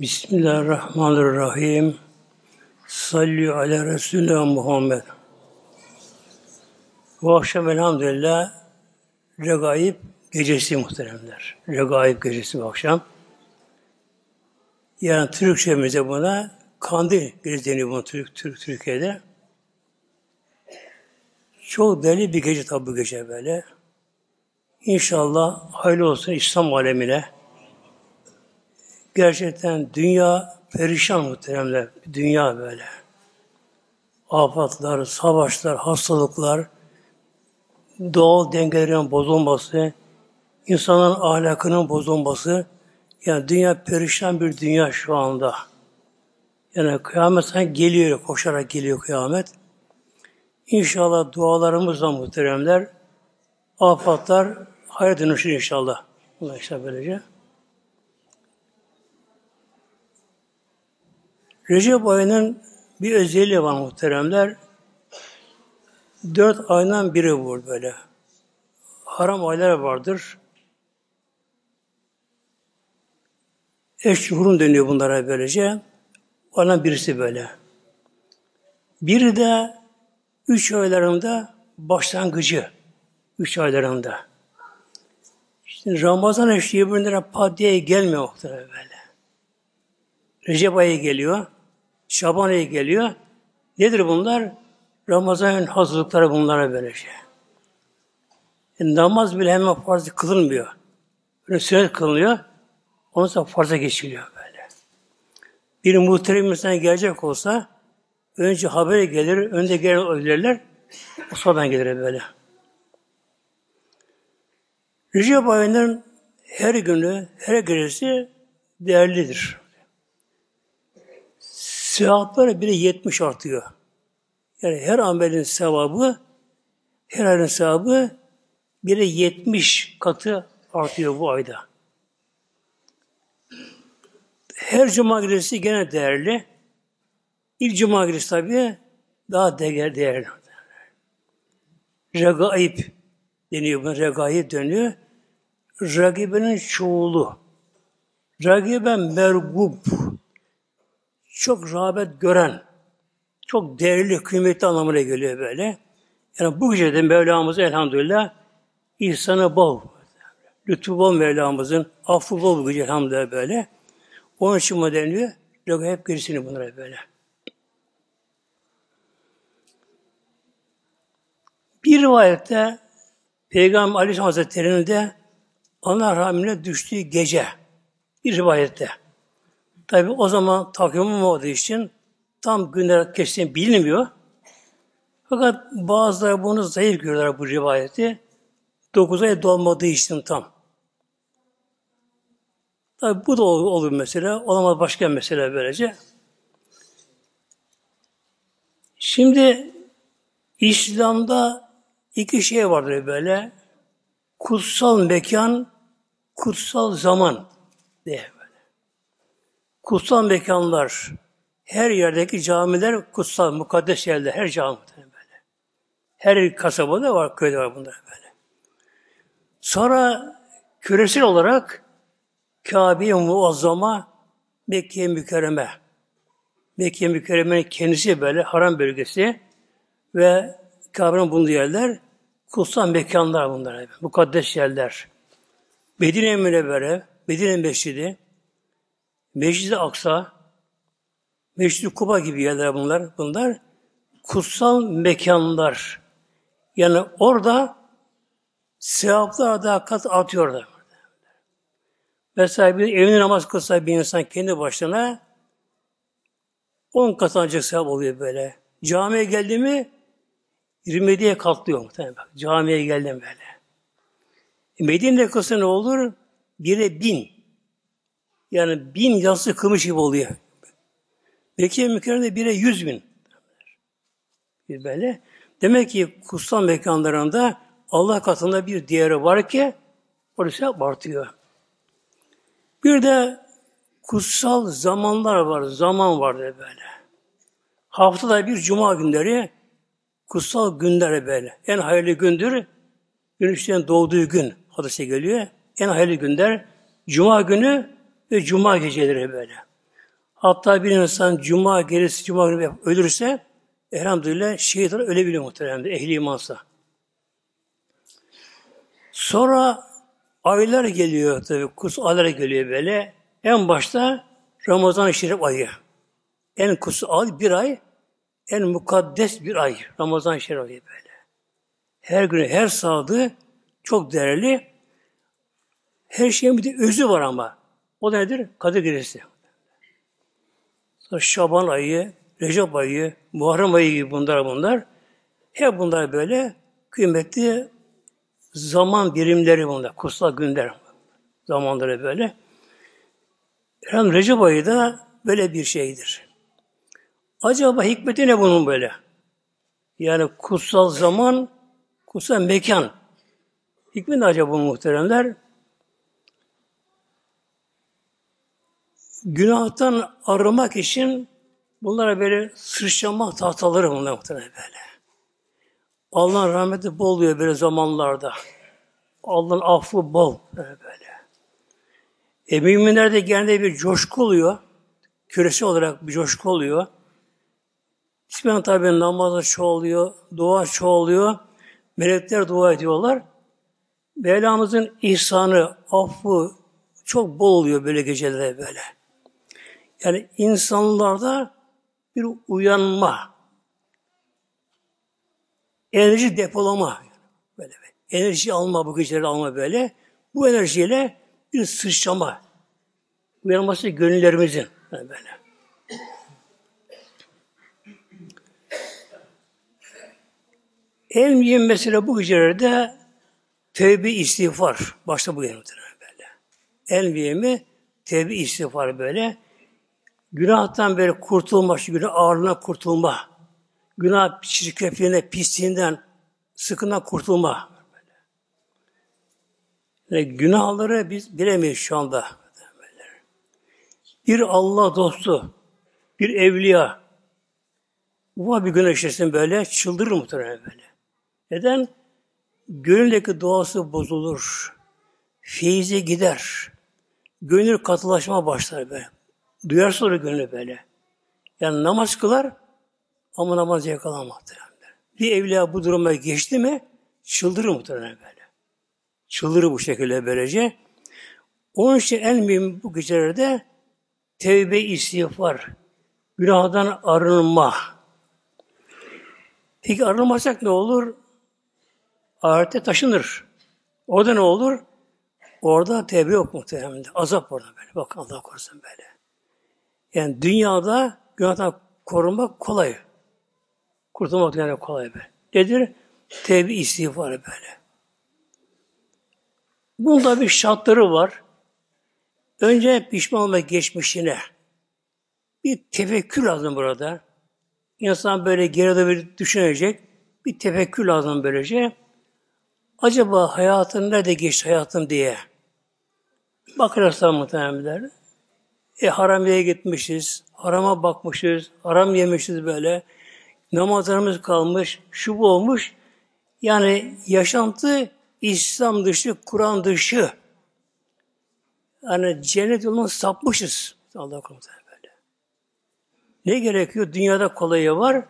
Bismillahirrahmanirrahim. Salli ala Resulullah Muhammed. Bu akşam elhamdülillah Regaib gecesi muhteremler. Regaib gecesi bu akşam. Yani Türkçemize buna kandil gecesi deniyor bunu Türk, Türk, Türkiye'de. Çok deli bir gece tabi bu gece böyle. İnşallah hayırlı olsun İslam alemine. Gerçekten dünya perişan muhteremler. Dünya böyle. Afatlar, savaşlar, hastalıklar, doğal dengelerin bozulması, insanın ahlakının bozulması, yani dünya perişan bir dünya şu anda. Yani kıyamet geliyor, koşarak geliyor kıyamet. İnşallah dualarımızla muhteremler, afatlar hayır dönüşür inşallah. Allah işte böylece. Recep ayının bir özelliği var muhteremler. Dört aydan biri bu böyle. Haram aylar vardır. Eş hurum deniyor bunlara böylece. Ondan birisi böyle. Biri de üç aylarında başlangıcı. Üç aylarında. Şimdi Ramazan eşliği bunlara pat diye gelmiyor muhtemelen böyle. Recep ayı geliyor. Şaban ayı geliyor. Nedir bunlar? Ramazan'ın hazırlıkları bunlara böylece. E, namaz bile hemen farz kılınmıyor. Böyle sünnet kılınıyor. Ondan sonra farza geçiliyor böyle. Bir muhterem insan gelecek olsa önce haber gelir, önde gelen ölürler, sonradan gelir böyle. Recep ayının her günü, her gecesi değerlidir. Sevapları bile 70 artıyor. Yani her amelin sevabı, her amelin sevabı bile 70 katı artıyor bu ayda. Her cuma gecesi gene değerli. İlk cuma gecesi tabi daha değer, değerli. Regaib deniyor buna, regaib dönüyor. Ragibenin çoğulu. Ragibe mergub. Çok rağbet gören, çok değerli, kıymetli anlamına geliyor böyle. Yani bu gecede Mevlamız elhamdülillah ihsanı bol. Lütfu bol Mevlamızın, affı bol bu gece elhamdülillah böyle. Onun için bu deniyor. Yok hep gerisini bunlara böyle. Bir rivayette Peygamber Aleyhisselam Hazretleri'nin de ana rahmine düştüğü gece bir rivayette. Tabi o zaman takvim olmadığı için tam günler kesin bilinmiyor. Fakat bazıları bunu zayıf görüyorlar bu rivayeti. Dokuz ay dolmadığı için tam. Tabi bu da olur mesela. Olamaz başka mesele böylece. Şimdi İslam'da iki şey vardır böyle. Kutsal mekan, kutsal zaman diye. Kutsal mekanlar, her yerdeki camiler kutsal, mukaddes yerler, her cami böyle. Her kasabada var, köyde var bunlar böyle. Sonra küresel olarak Kabe-i Muazzama Mekke-i Mükerreme. Mekke-i Mükerreme'nin kendisi böyle haram bölgesi ve Kabe'nin bulunduğu yerler kutsal mekanlar bunlar. Mukaddes yerler. Medine Münevvere, Medine Mescidi, Mescid-i Aksa, Mescid-i Kuba gibi yerler bunlar. Bunlar kutsal mekanlar. Yani orada sevaplar daha kat atıyorlar. Mesela bir evinde namaz kılsa bir insan kendi başına on kat ancak sevap oluyor böyle. Camiye geldi mi 27'ye katlıyor muhtemelen. Bak, camiye geldim böyle. E, Medine'de kılsa ne olur? Bire bin. Yani bin yası kılmış gibi oluyor. Mekke mükerremde bire yüz bin. Böyle. Demek ki kutsal mekanlarında Allah katında bir değeri var ki orası artıyor. Bir de kutsal zamanlar var, zaman vardır böyle. Haftada bir cuma günleri kutsal günler böyle. En hayırlı gündür güneşten doğduğu gün hadise geliyor. En hayırlı günler cuma günü ve cuma geceleri böyle. Hatta bir insan cuma gelirse, cuma günü ölürse elhamdülillah şehit olarak ölebiliyor muhteremde ehli imansa. Sonra aylar geliyor tabi, kus aylar geliyor böyle. En başta Ramazan-ı Şerif ayı. En kutsal ay bir ay, en mukaddes bir ay. Ramazan-ı Şerif ayı böyle. Her gün, her saadı çok değerli. Her şeyin bir de özü var ama. O da nedir? Kadir Gecesi. Sonra Şaban ayı, Recep ayı, Muharrem ayı gibi bunlar bunlar. Hep bunlar böyle kıymetli zaman birimleri bunlar. Kutsal günler. Zamanları böyle. Efendim Recep ayı da böyle bir şeydir. Acaba hikmeti ne bunun böyle? Yani kutsal zaman, kutsal mekan. Hikmet acaba bu muhteremler? Günahtan arınmak için bunlara böyle sırşama tahtaları bunlar muhtemelen böyle. Allah'ın rahmeti bol oluyor böyle zamanlarda. Allah'ın affı bol böyle. böyle. E müminlerde genelde bir coşku oluyor. Küresi olarak bir coşku oluyor. Bismillah tabi namazı çoğalıyor, dua çoğalıyor. Melekler dua ediyorlar. Mevlamızın ihsanı, affı çok bol oluyor böyle gecelere böyle. Yani insanlarda bir uyanma, enerji depolama, böyle enerji alma bu geceleri alma böyle. Bu enerjiyle bir sıçrama, uyanması gönüllerimizin yani böyle. En mühim mesele bu gecelerde tevbe istiğfar. Başta bu yanıtır böyle. En mühimi tevbe istiğfar böyle. Günahtan böyle kurtulma, şu günah ağırlığına kurtulma. Günah çirkefliğine, pisliğinden, sıkına kurtulma. Yani günahları biz bilemeyiz şu anda. Bir Allah dostu, bir evliya, ufak bir günah işlesin böyle, çıldırır muhtemelen böyle. Neden? Gönüldeki doğası bozulur. Feyzi gider. Gönül katılaşma başlar böyle. Duyar sonra gönlü böyle. Yani namaz kılar ama namaz yakalamaz. Bir evliya bu duruma geçti mi çıldırır muhtemelen böyle. Çıldırır bu şekilde böylece. Onun için en mühim bu gecelerde tevbe istiğfar, günahdan arınma. Peki arınmasak ne olur? Ahirette taşınır. Orada ne olur? Orada tevbe yok muhtemelen. Azap orada böyle. Bak Allah korusun böyle. Yani dünyada günahdan korunmak kolay. Kurtulmak yani kolay be. Nedir? Tevbe istiğfarı böyle. Bunda bir şartları var. Önce pişman olma geçmişine. Bir tefekkür lazım burada. İnsan böyle geride bir düşünecek. Bir tefekkür lazım böylece. Acaba hayatım nerede geçti hayatım diye. Bakarsan muhtemelen e haramiye gitmişiz, harama bakmışız, haram yemişiz böyle. Namazlarımız kalmış, şu bu olmuş. Yani yaşantı İslam dışı, Kur'an dışı. Yani cennet yoluna sapmışız. Allah korusun böyle. Ne gerekiyor? Dünyada kolayı var.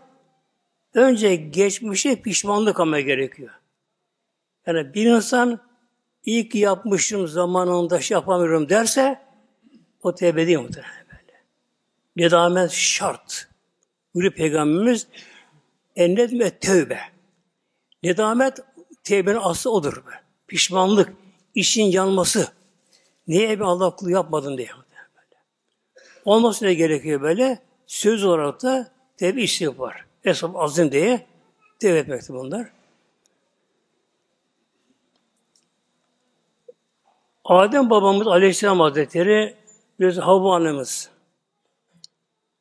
Önce geçmişe pişmanlık ama gerekiyor. Yani bir insan ilk yapmışım zamanında şey yapamıyorum derse o tevbe değil muhtemelen böyle. Nedamet şart. Buyuruyor Peygamberimiz ennet ve tövbe. Nedamet tevbenin aslı odur. Be. Pişmanlık, işin yanması. Niye bir Allah kulu yapmadın diye. Böyle. Olması ne gerekiyor böyle? Söz olarak da tevbe istiğfar. Esab azim diye tevbe etmektir bunlar. Adem babamız Aleyhisselam Hazretleri Biraz Havva annemiz.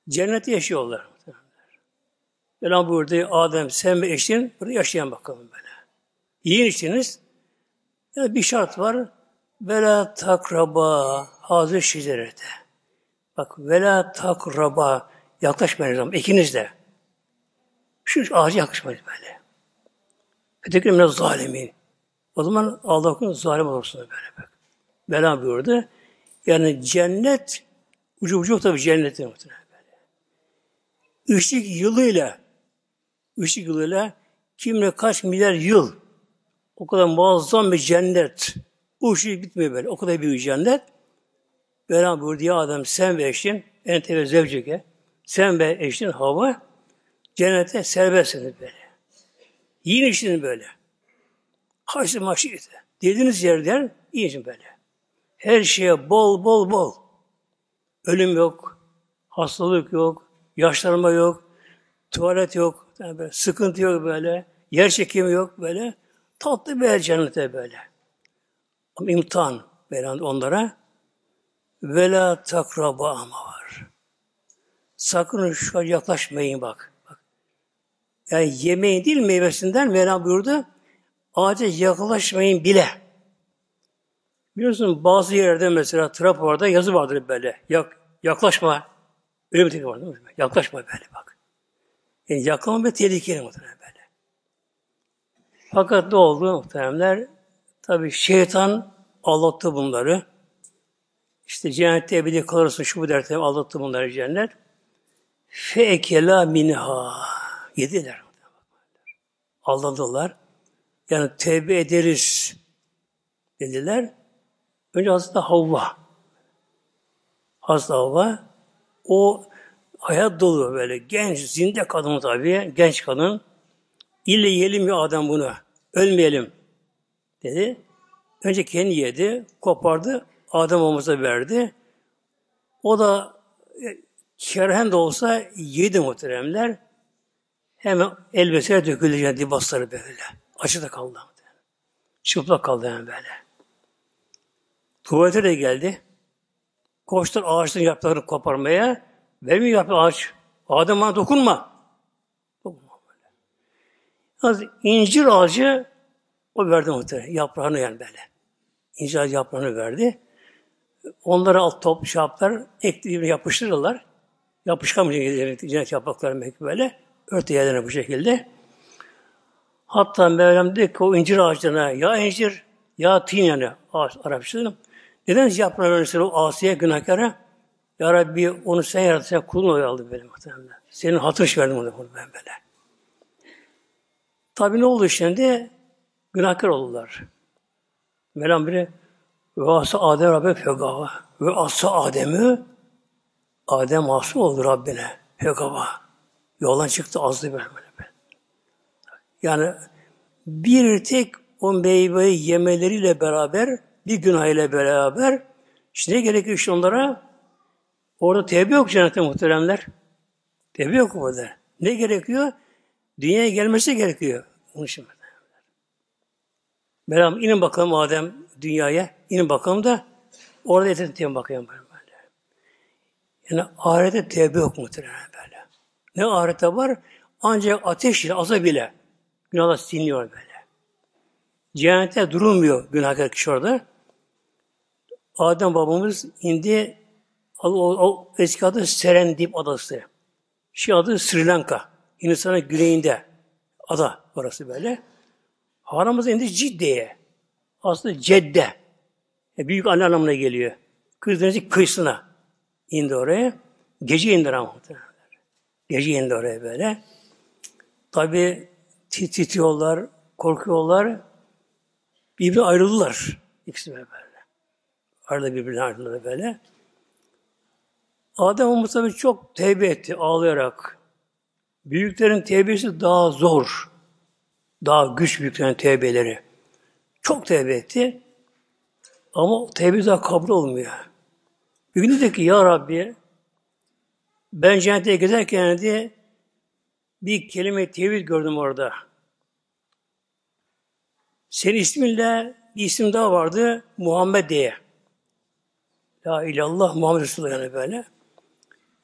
Cennette yaşıyorlar. Mevlam buyurdu, Adem sen ve eşin burada yaşayan bakalım böyle. Yiyin içiniz. Yani bir şart var. Vela takraba hazır şicerete. Bak vela takraba yaklaşmayın zaman ikiniz de. Şu ağaca yaklaşmayın böyle. Öteki biraz zalimin. O zaman Allah zalim olursun böyle bak. Vela buyurdu. Yani cennet Ucu ucu tabi cennette muhtemelen böyle. Işık yılıyla ışık yılıyla kimle kaç milyar yıl o kadar muazzam bir cennet. Bu ışık bitmiyor böyle. O kadar büyük cennet. Mevlam buyurdu ya adam sen ve eşin ente ve zevcike sen ve eşin hava cennete serbestsiniz böyle. Yiyin işini böyle. Haşlı maşiyeti. Dediğiniz yerden yiyin böyle. Her şeye bol bol bol. Ölüm yok, hastalık yok, yaşlanma yok, tuvalet yok, yani böyle, sıkıntı yok böyle, yer çekimi yok böyle. Tatlı bir cennete böyle. Ama imtihan veren onlara vela takraba ama var. Sakın şu yaklaşmayın bak. bak. Yani yemeğin değil meyvesinden Mevlam buyurdu. Ağaca yaklaşmayın bile. Biliyorsun bazı yerde mesela Trapor'da yazı vardır böyle. Yak, yaklaşma. Öyle bir tek var değil mi? Yaklaşma böyle bak. Yani yaklaşma ve tehlikeli muhtemelen böyle. Fakat ne oldu muhteremler? Tabi şeytan anlattı bunları. İşte cennette ebedi kalırsın şu bu dertte anlattı bunları cennet. Fe ekela minha. Yediler. Aldadılar. Yani tevbe ederiz dediler. Önce Hazreti Havva. Hazreti Havva o hayat dolu böyle genç, zinde kadın tabii, genç kadın. İlle yiyelim ya adam bunu, ölmeyelim dedi. Önce kendi yedi, kopardı, Adem omuza verdi. O da e, kerhen de olsa yedi muhteremler. Hemen elbiseler döküldü yani dibasları böyle. Açıda kaldı. Çıplak kaldı yani böyle. Tuvalete de geldi. Koştur ağaçların yapraklarını koparmaya. Vermiyor yaprak ağaç. Adem bana dokunma. Dokunma. Yalnız incir ağacı o verdi muhtemelen. Yaprağını yani böyle. İncir ağacı yaprağını verdi. Onları alt top şey yaptılar. Ekliğini yapıştırırlar. Yapışkan bir cennet yaprakları belki böyle. Örtü yerlerine bu şekilde. Hatta Mevlam dedi ki o incir ağaçlarına ya incir ya tin yani ağaç Arapçası. Neden yaprağı verirsin o asiye günahkara? Ya Rabbi onu sen yarattın, sen kulun oyu aldı benim muhtemelen. Senin hatırış verdim onu ben böyle. Tabi ne oldu şimdi? Günahkar oldular. Mevlam biri ve asa Adem Rabbe fegava. Ve asa Adem'i Adem asıl oldu Rabbine. Fegava. Yoldan çıktı azdı böyle. Yani bir tek o meyveyi yemeleriyle beraber bir günah ile beraber işte ne gerekiyor işte onlara? Orada tevbe yok cennette muhteremler. Tevbe yok orada. Ne gerekiyor? Dünyaya gelmesi gerekiyor. Onun için Meram inin bakalım Adem dünyaya. inin bakalım da orada etin bakayım böyle. Yani ahirette tevbe yok muhtemelen böyle. Ne ahirette var? Ancak ateş ile, azab ile günahlar siliniyor böyle. Cennette durulmuyor günahkar kişi orada. Adem babamız indi o, o eski adı Serendip adası. Şu adı Sri Lanka. Hindistan'ın güneyinde ada orası böyle. Haramız indi Cidde'ye. Aslında Cedde. E, büyük anne anlamına geliyor. Kızdeniz'in kıyısına indi oraya. Gece indi ama Gece indi oraya böyle. Tabi titriyorlar, korkuyorlar. Birbirine ayrıldılar. İkisi böyle. Arada birbirine ayrıldılar böyle. Adem Musa çok tevbe etti ağlayarak. Büyüklerin tevbesi daha zor. Daha güç büyüklerin tevbeleri. Çok tevbe etti. Ama tevbe daha kabul olmuyor. Bir gün dedi ki ya Rabbi ben cennete giderken diye bir kelime tevhid gördüm orada. Senin isminle bir isim daha vardı Muhammed diye. La ilallah Muhammed Resulullah yani böyle.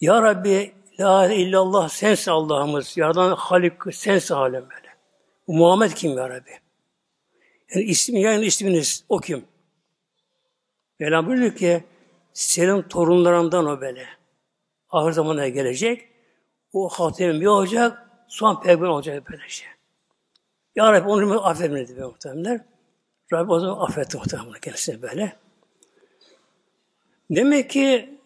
Ya Rabbi La illallah sensin Allah'ımız. Yaradan Halik sensin alem böyle. Bu Muhammed kim ya Rabbi? Yani ismi, yani isminiz o kim? Mevlam buyuruyor ki senin torunlarından o böyle. Ahir zamana gelecek. O hatem bir olacak. Son peygamber olacak böyle şey. Ya Rabbi onu affedin dedi muhtemelenler. Rabbi o zaman affetti muhtemelen kendisine böyle. Demek ki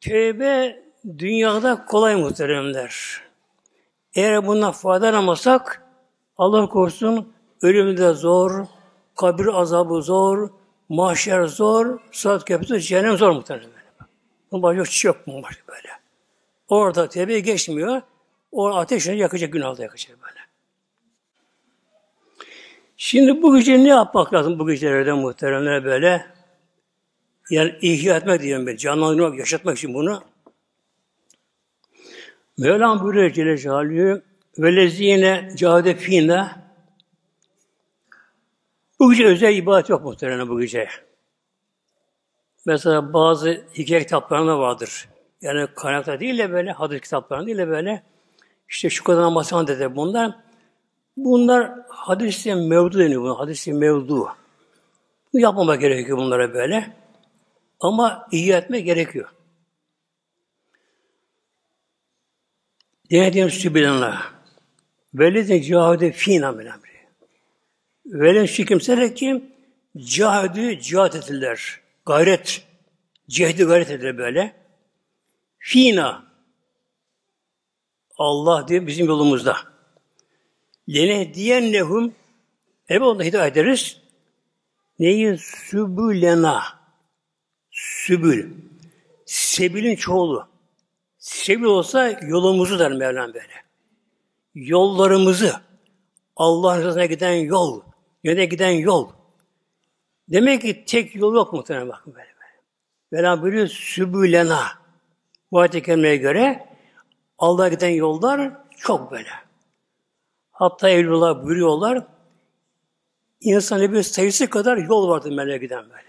Tevbe dünyada kolay muhteremler. Eğer bundan faydalanmasak Allah korusun ölüm de zor, kabir azabı zor, mahşer zor, saat köprüsü cehennem zor muhtemelen. Bu başka hiç yok mu böyle. Orada tevbe geçmiyor. O ateşini yakacak, günahda yakacak böyle. Şimdi bu gece ne yapmak lazım bu gecelerde muhteremler böyle? Yani ihya etmek diyorum ben. Canlandırmak, yaşatmak için bunu. Mevlam buyuruyor Celle Celaluhu ve lezine cahade fîne bu gece özel ibadet yok muhtemelen bu gece. Mesela bazı hikaye kitaplarında vardır. Yani kaynakta değil de böyle, hadis kitaplarında değil de böyle işte şu kadar namazhan dedi bunlar. Bunlar hadis-i mevdu deniyor buna. Hadis-i mevdu. Bu yapmamak gerekiyor bunlara böyle. Ama iyi etmek gerekiyor. Denediğim sübülenler. Velidin cihade fînâ min emri. Velin şu kimseler ki cihadü cihat ettiler. Gayret. Cehdi gayret edilir böyle. Fina. Allah diye bizim yolumuzda. Lene diyen nehum Evet onda hidayet ederiz. Neyi? Sübülena. Sübül. Sebilin çoğulu. Sebil olsa yolumuzu der Mevlam böyle. Yollarımızı. Allah'ın rızasına giden yol. Yöne giden yol. Demek ki tek yol yok muhtemelen bakın böyle. Mevlam buyuruyor sübülena. Bu ayet-i göre Allah'a giden yollar çok böyle. Hatta Evlullah buyuruyorlar, insan bir sayısı kadar yol vardır melek giden böyle.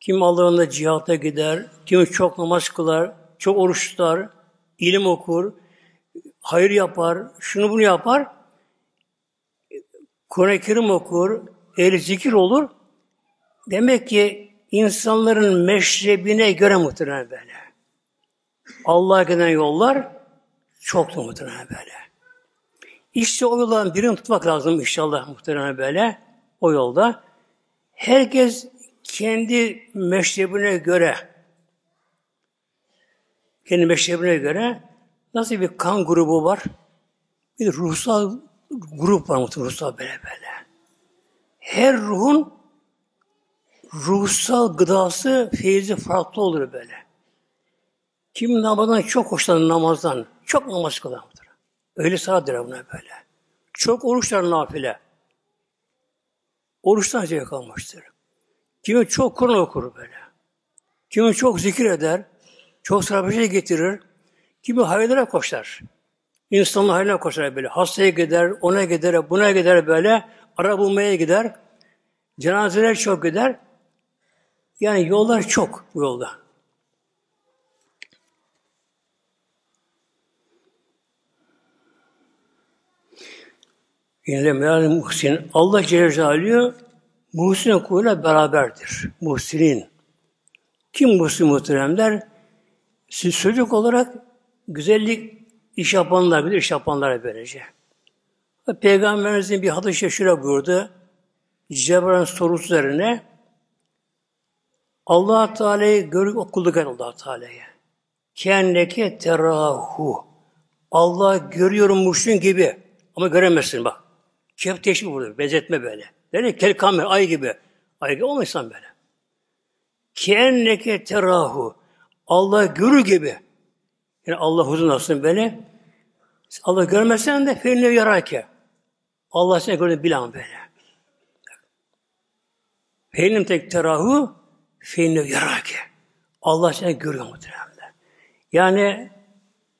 Kim Allah'ın cihata gider, kim çok namaz kılar, çok oruç tutar, ilim okur, hayır yapar, şunu bunu yapar, Kur'an-ı Kerim okur, ehli zikir olur. Demek ki insanların meşrebine göre muhtemelen böyle. Allah'a giden yollar çok muhtemelen böyle. İşte o yoldan birini tutmak lazım inşallah muhtemelen böyle. O yolda. Herkes kendi meşrebine göre kendi meşrebine göre nasıl bir kan grubu var? Bir ruhsal grup var muhtemelen ruhsal böyle böyle. Her ruhun ruhsal gıdası, feyzi farklı olur böyle. Kim namazdan çok hoşlanır namazdan. Çok namaz kılar. Öyle saattir buna böyle. Çok oruçlar nafile. Oruçtan zevk almıştır. Kimi çok Kur'an okur böyle. Kimi çok zikir eder. Çok sarabışa getirir. Kimi hayırlara koşar. İnsanlar hayrına koşar böyle. Hastaya gider, ona gider, buna gider böyle. Ara bulmaya gider. Cenazeler çok gider. Yani yollar çok bu yolda. Yine meal muhsin. Allah Celle Celaluhu muhsin kuluyla beraberdir. Muhsinin. Kim muhsin muhteremler? Siz çocuk olarak güzellik iş yapanlar bilir, iş yapanlar böylece. Peygamberimizin bir hadis-i şöyle buyurdu. Cebrail'in sorusu üzerine allah Teala'yı görüp okulduk allah Teala'ya. Kenneke terahu. Allah görüyormuşsun gibi. Ama göremezsin bak. Şef teşbih burada. Benzetme böyle. Yani kel kamer, ay gibi. Ay gibi olmaysan böyle. Kenneke terahu. Allah görür gibi. Yani Allah huzur nasıl böyle. Allah görmezsen de fenle yarake. Allah seni gördüğünü bilen böyle. Fenlim tek terahu fenle yarake. Allah seni görüyor muhtemelen. Yani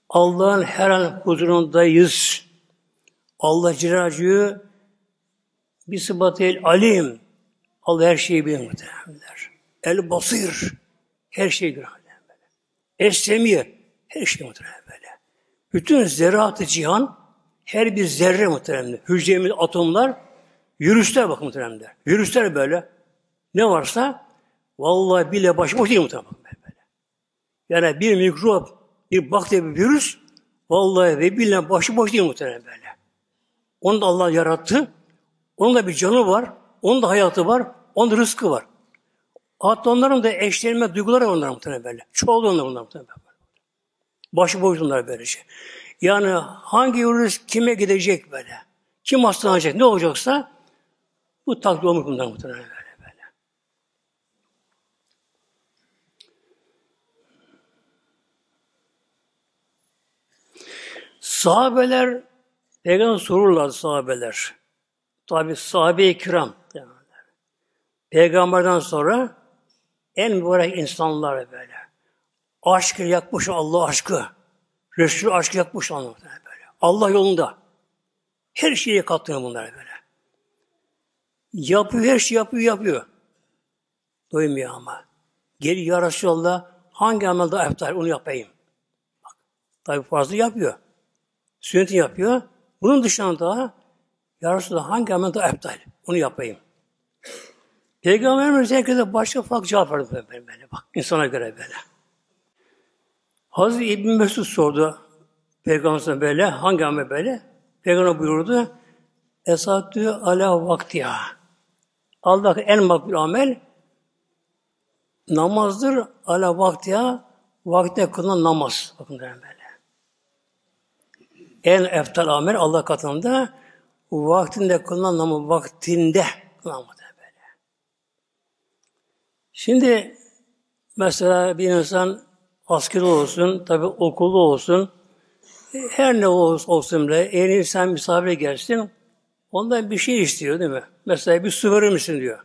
Allah'ın her an huzurundayız. Allah Ciracı'yı bir sıfatı el alim. Allah her şeyi bilir muhtemelenler. El basir. Her şeyi görür. Es-semiye. Her şey muhtemelen böyle. Bütün zerratı cihan her bir zerre muhtemelen. Hücremiz, atomlar virüsler bakın muhtemelen. Virüsler böyle. Ne varsa vallahi bile başıboş değil muhtemelen. Yani bir mikrop, bir bakteri, bir virüs vallahi ve billahi başıboş değil muhtemelen böyle. Onu da Allah yarattı. Onun da bir canı var. Onun da hayatı var. Onun da rızkı var. Hatta onların da eşlenme duyguları var onların muhtemelen böyle. Çoğu onlar bunlar muhtemelen böyle. Başı boş onlar böylece. Yani hangi virüs kime gidecek böyle? Kim hastalanacak, ne olacaksa bu takdir olmuş bunlar muhtemelen böyle. böyle. Sahabeler, Peygamber sorurlar sahabeler. Tabi sahabe-i kiram. Peygamberden sonra en mübarek insanlar böyle. Aşkı yakmış Allah aşkı. Resul aşkı yakmış Allah böyle. Allah yolunda. Her şeyi katlıyor bunlar böyle. Yapıyor, her şeyi yapıyor, yapıyor. Doymuyor ama. Geri ya Resulallah hangi amel daha onu yapayım. Tabi fazla yapıyor. Sünneti yapıyor. Bunun dışında daha ya Resulallah hangi amel daha eftar onu yapayım. Peygamberimiz herkese başka farklı cevap verdi böyle, böyle bak insana göre böyle. Hazreti İbn Mesud sordu Peygamberimize böyle hangi amel böyle? Peygamber buyurdu Esatü ala vaktiha. Allah'ın en makbul amel namazdır ala vaktiha vaktine kılınan namaz. Bakın böyle. En eftal amel Allah katında vaktinde kılınan namaz vaktinde kılınan böyle. Şimdi mesela bir insan askeri olsun, tabi okullu olsun, her ne olsun, bile, eğer insan misafire gelsin, ondan bir şey istiyor değil mi? Mesela bir su verir misin diyor.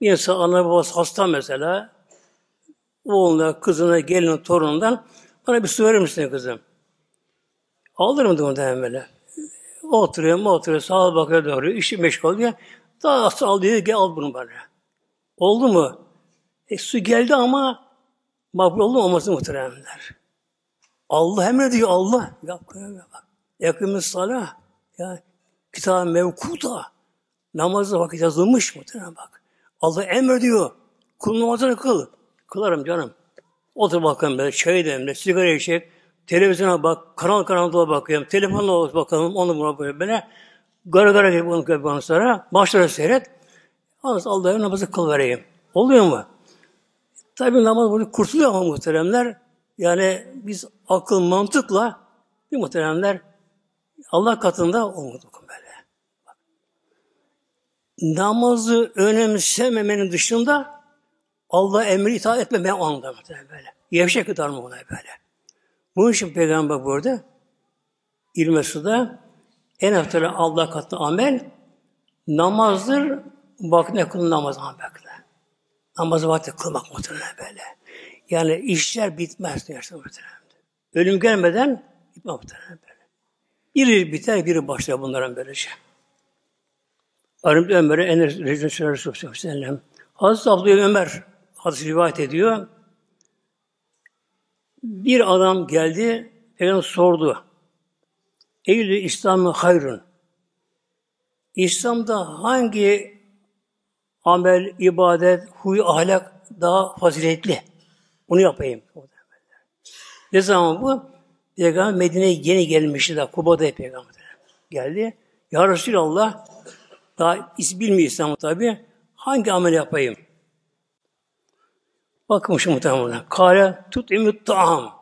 Bir insan ana babası hasta mesela, oğluna, kızına, gelin, torunundan bana bir su verir misin kızım? Alırım da muhtemelen böyle. Oturuyor mu oturuyor, sağa bakıyor doğru, işi meşgul oluyor. Daha sonra al diyor, gel al bunu böyle. Oldu mu? E, su geldi ama makbul oldu olması muhteremler. Allah emrediyor Allah. Bak, bak. Yakımız salah. Ya, kitab mevkuta. Namazda vakit yazılmış muhtemelen bak. Allah emrediyor. Kul namazını kıl. Kılarım canım. Otur bakalım böyle çay demle, sigara içecek, televizyona bak, kanal kanal bakıyorum, telefonla bakalım, onu buna böyle böyle. Gara gara gibi onu ondan sonra maçları seyret. Allah'a namazı kıl vereyim. Oluyor mu? Tabi namaz bunu kurtuluyor ama muhteremler. Yani biz akıl, mantıkla bir muhteremler Allah katında olmadık böyle. Namazı önemsememenin dışında Allah emri itaat etmemeye anında böyle. Yevşek kadar mı olay böyle. Bunun için Peygamber burada İlme Su'da en haftalı Allah katında amel namazdır. Bak ne kılın namaz amel. Namazı vakti kılmak muhtemelen böyle. Yani işler bitmez diyorsun muhtemelen. Ölüm gelmeden bitmez muhtemelen böyle. Biri biter, biri başlar bunların böylece. Aramda Ömer'e en Resulü Resulü Hazreti Abdülhamid Ömer hadis rivayet ediyor. Bir adam geldi, Peygamber sordu. Eylül İslam'ı hayrun. İslam'da hangi amel, ibadet, huy, ahlak daha faziletli? Onu yapayım. Ne zaman bu? Peygamber Medine'ye yeni gelmişti da Kuba'da Peygamber geldi. Ya Resulallah daha bilmiyor İslam'ı tabi. Hangi amel yapayım? Bakmış muhtemelen. Kale tut imut ta'am.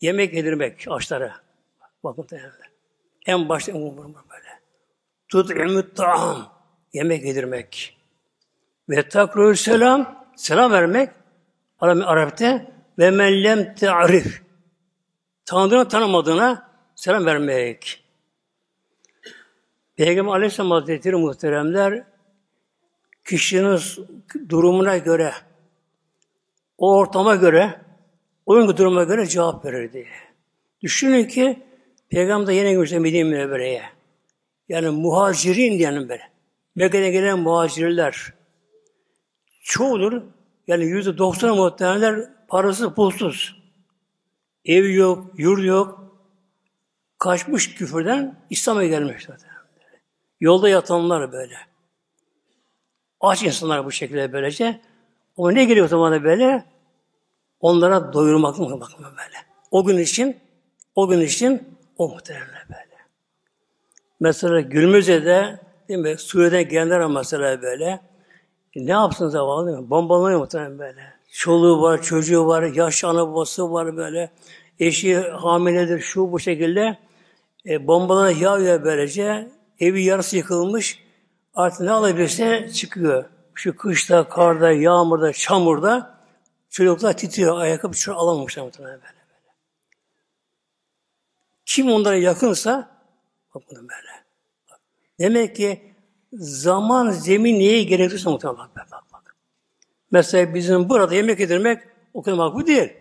Yemek yedirmek açlara. Bakın muhtemelen. En başta böyle. Tut imut ta'am. Yemek yedirmek. Ve takrul selam. Selam vermek. Arap'ta ve mellem te'arif. Tanıdığına tanımadığına selam vermek. Peygamber Aleyhisselam Hazretleri muhteremler kişinin durumuna göre o ortama göre onun duruma göre cevap verirdi. Düşünün ki Peygamber yine görse Medine Münevvere'ye. Yani muhacirin diyelim böyle. Mekke'den gelen muhacirler çoğudur. Yani yüzde doksan muhtemelenler parası pulsuz. Ev yok, yurt yok. Kaçmış küfürden İslam'a gelmişler. Yolda yatanlar böyle. Aç insanlar bu şekilde böylece. O ne geliyor o zaman böyle? Onlara doyurmak mı bakma böyle. O gün için, o gün için o muhtemelen böyle. Mesela Gülmüze'de değil mi? Suriye'den gelenler mesela böyle E, ne yapsın zavallı değil mi? Bombalanıyor muhtemelen böyle. Çoluğu var, çocuğu var, yaşlı ana babası var böyle. Eşi hamiledir, şu bu şekilde. E, bombalar yağıyor böylece. Evi yarısı yıkılmış. Artık ne alabilirse çıkıyor. Şu kışta, karda, yağmurda, çamurda çocuklar titriyor. Ayakkabı şunu alamamışlar muhtemelen böyle, böyle. Kim onlara yakınsa bak bunu böyle. Demek ki zaman, zemin neye gerekirse muhtemelen bak, bak, bak. Mesela bizim burada yemek yedirmek o kadar makbul değil.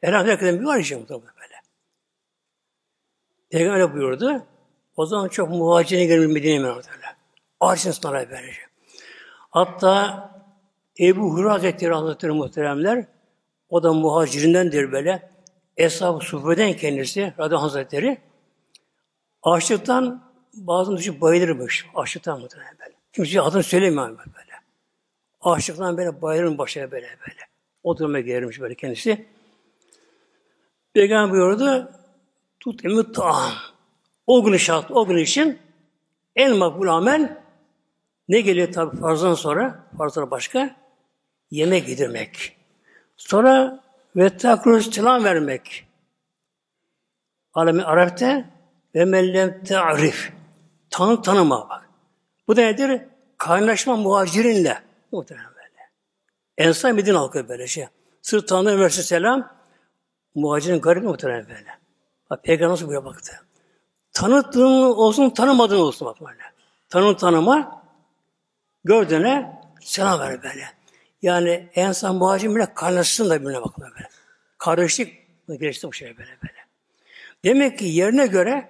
Herhalde herkesin bir var işte muhtemelen böyle. Peygamber buyurdu. O zaman çok muhacirine gelmiş Medine'ye öyle. Ağaçın sınırına böylece. Hatta Ebu Hurra Hazretleri Hazretleri muhteremler o da muhacirindendir böyle. Eshab-ı Sufre'den kendisi Radyo Hazretleri açlıktan bazen düşüp bayılırmış. Açlıktan muhtemelen böyle. Kimse adını söylemiyor böyle. Açlıktan böyle bayılırım başına böyle böyle. O duruma gelirmiş böyle kendisi. Peygamber buyurdu tut taam. O gün şart, o gün için en makbul amel ne geliyor tabi farzdan sonra? Farzdan başka? Yemek yedirmek. Sonra ve takruz selam vermek. Alemi Arap'ta ve mellem ta'rif. Tanı tanıma bak. Bu da nedir? Kaynaşma muhacirinle. Muhtemelen böyle. Ensar Medine halkı böyle şey. Sırf tanrı verse selam muhacirin garip muhtemelen böyle. Bak Peygamber nasıl buraya baktı. Tanıttığın olsun, tanımadığın olsun bak böyle. Tanı tanıma, gördüğüne selam ver böyle. Yani insan muhacir bile kaynaşsın da birbirine bakma böyle. Karışık gelişti bu şey böyle böyle. Demek ki yerine göre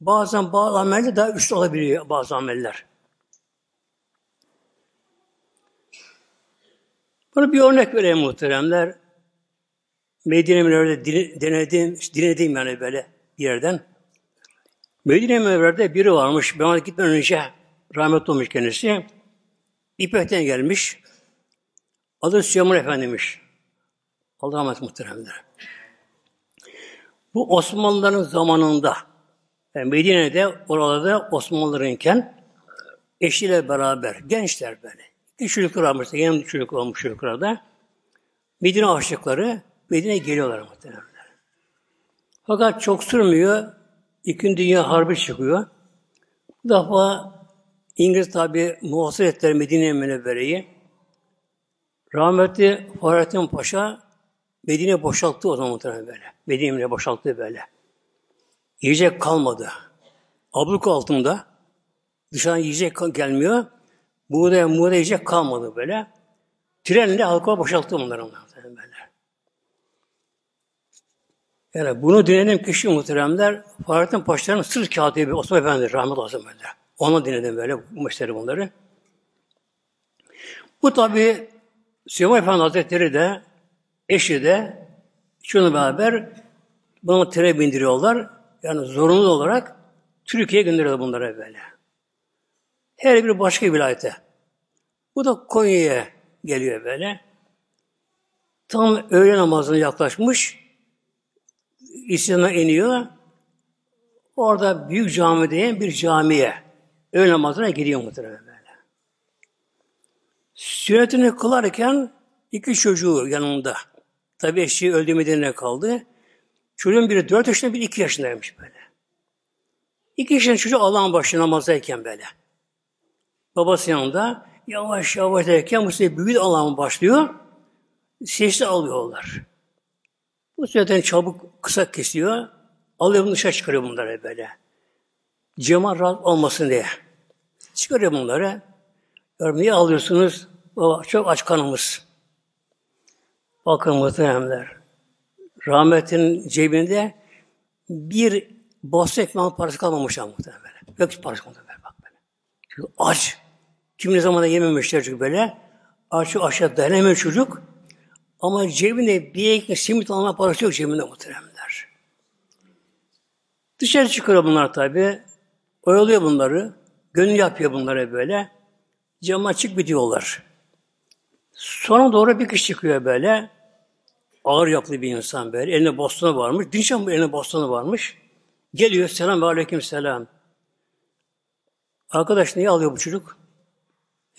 bazen bazı ameller daha üstü olabiliyor bazı ameller. Bunu bir örnek vereyim muhteremler. Medine Münevver'de denedim, dinledim yani böyle bir yerden. Medine Münevver'de biri varmış. Ben ona gitmeden önce rahmetli olmuş kendisi. İpek'ten gelmiş. Adı Süleyman Efendi'miş. Allah rahmet muhteremler. Bu Osmanlıların zamanında yani Medine'de oralarda Osmanlılarınken eşiyle beraber gençler böyle. İki çocuklar varmış. Yeni çocuk olmuş çocuklarda. Medine aşıkları Medine'ye geliyorlar muhtemelen. Fakat çok sürmüyor. İkinci Dünya Harbi çıkıyor. Bu defa İngiliz tabi muhasır ettiler Medine Münevvere'yi. Rahmetli Fahrettin Paşa Medine boşalttı o zaman böyle. Medine'ye boşalttı böyle. Yiyecek kalmadı. Abluk altında dışarıdan yiyecek gelmiyor. Buğday, buğday yiyecek kalmadı böyle. Trenle halka boşalttı bunları böyle. Yani bunu dinledim kişi muhteremler Fahrettin Paşa'nın sır katibi Osman Efendi rahmet olsun böyle. Ona dinledim böyle bu bunları. Bu tabi Süleyman Efendi Hazretleri de eşi de şunu beraber bunu tere bindiriyorlar. Yani zorunlu olarak Türkiye'ye gönderiyorlar bunları böyle. Her biri başka bir vilayete. Bu da Konya'ya geliyor böyle. Tam öğle namazına yaklaşmış. İslam'a iniyor. Orada büyük cami diye bir camiye öğle namazına gidiyor muhtemelen böyle. Sünnetini kılarken iki çocuğu yanında. Tabi eşi öldü Medine'ne kaldı. Çocuğun biri dört yaşında, biri iki yaşındaymış böyle. İki yaşında çocuk Allah'ın başına namazdayken böyle. Babası yanında yavaş yavaş derken bu sefer büyük Allah'ın başlıyor. Sesli alıyorlar. Bu zaten çabuk kısa kesiyor. Alıyor bunu dışarı çıkarıyor bunları böyle. Cema rahat olmasın diye. Çıkarıyor bunları. Niye alıyorsunuz? Baba çok aç kanımız. Bakın muhteremler. Rahmetin cebinde bir bosta ekmeğin parası kalmamış ama muhtemelen. Yok hiç parası muhtemelen bak böyle. Çünkü aç. Kim ne zamanda yememişler çünkü böyle. Aç aşağı dayanamıyor çocuk. Ama cebinde bir ekmek simit alma parası yok cebinde muhteremler. Dışarı çıkıyor bunlar tabi. Oyalıyor bunları. Gönül yapıyor bunlara böyle. Cama açık bitiyorlar. Sonra doğru bir kişi çıkıyor böyle. Ağır yapılı bir insan böyle. Eline bostonu varmış. Dinşan bu eline bostonu varmış. Geliyor. Selam ve aleyküm selam. Arkadaş niye alıyor bu çocuk?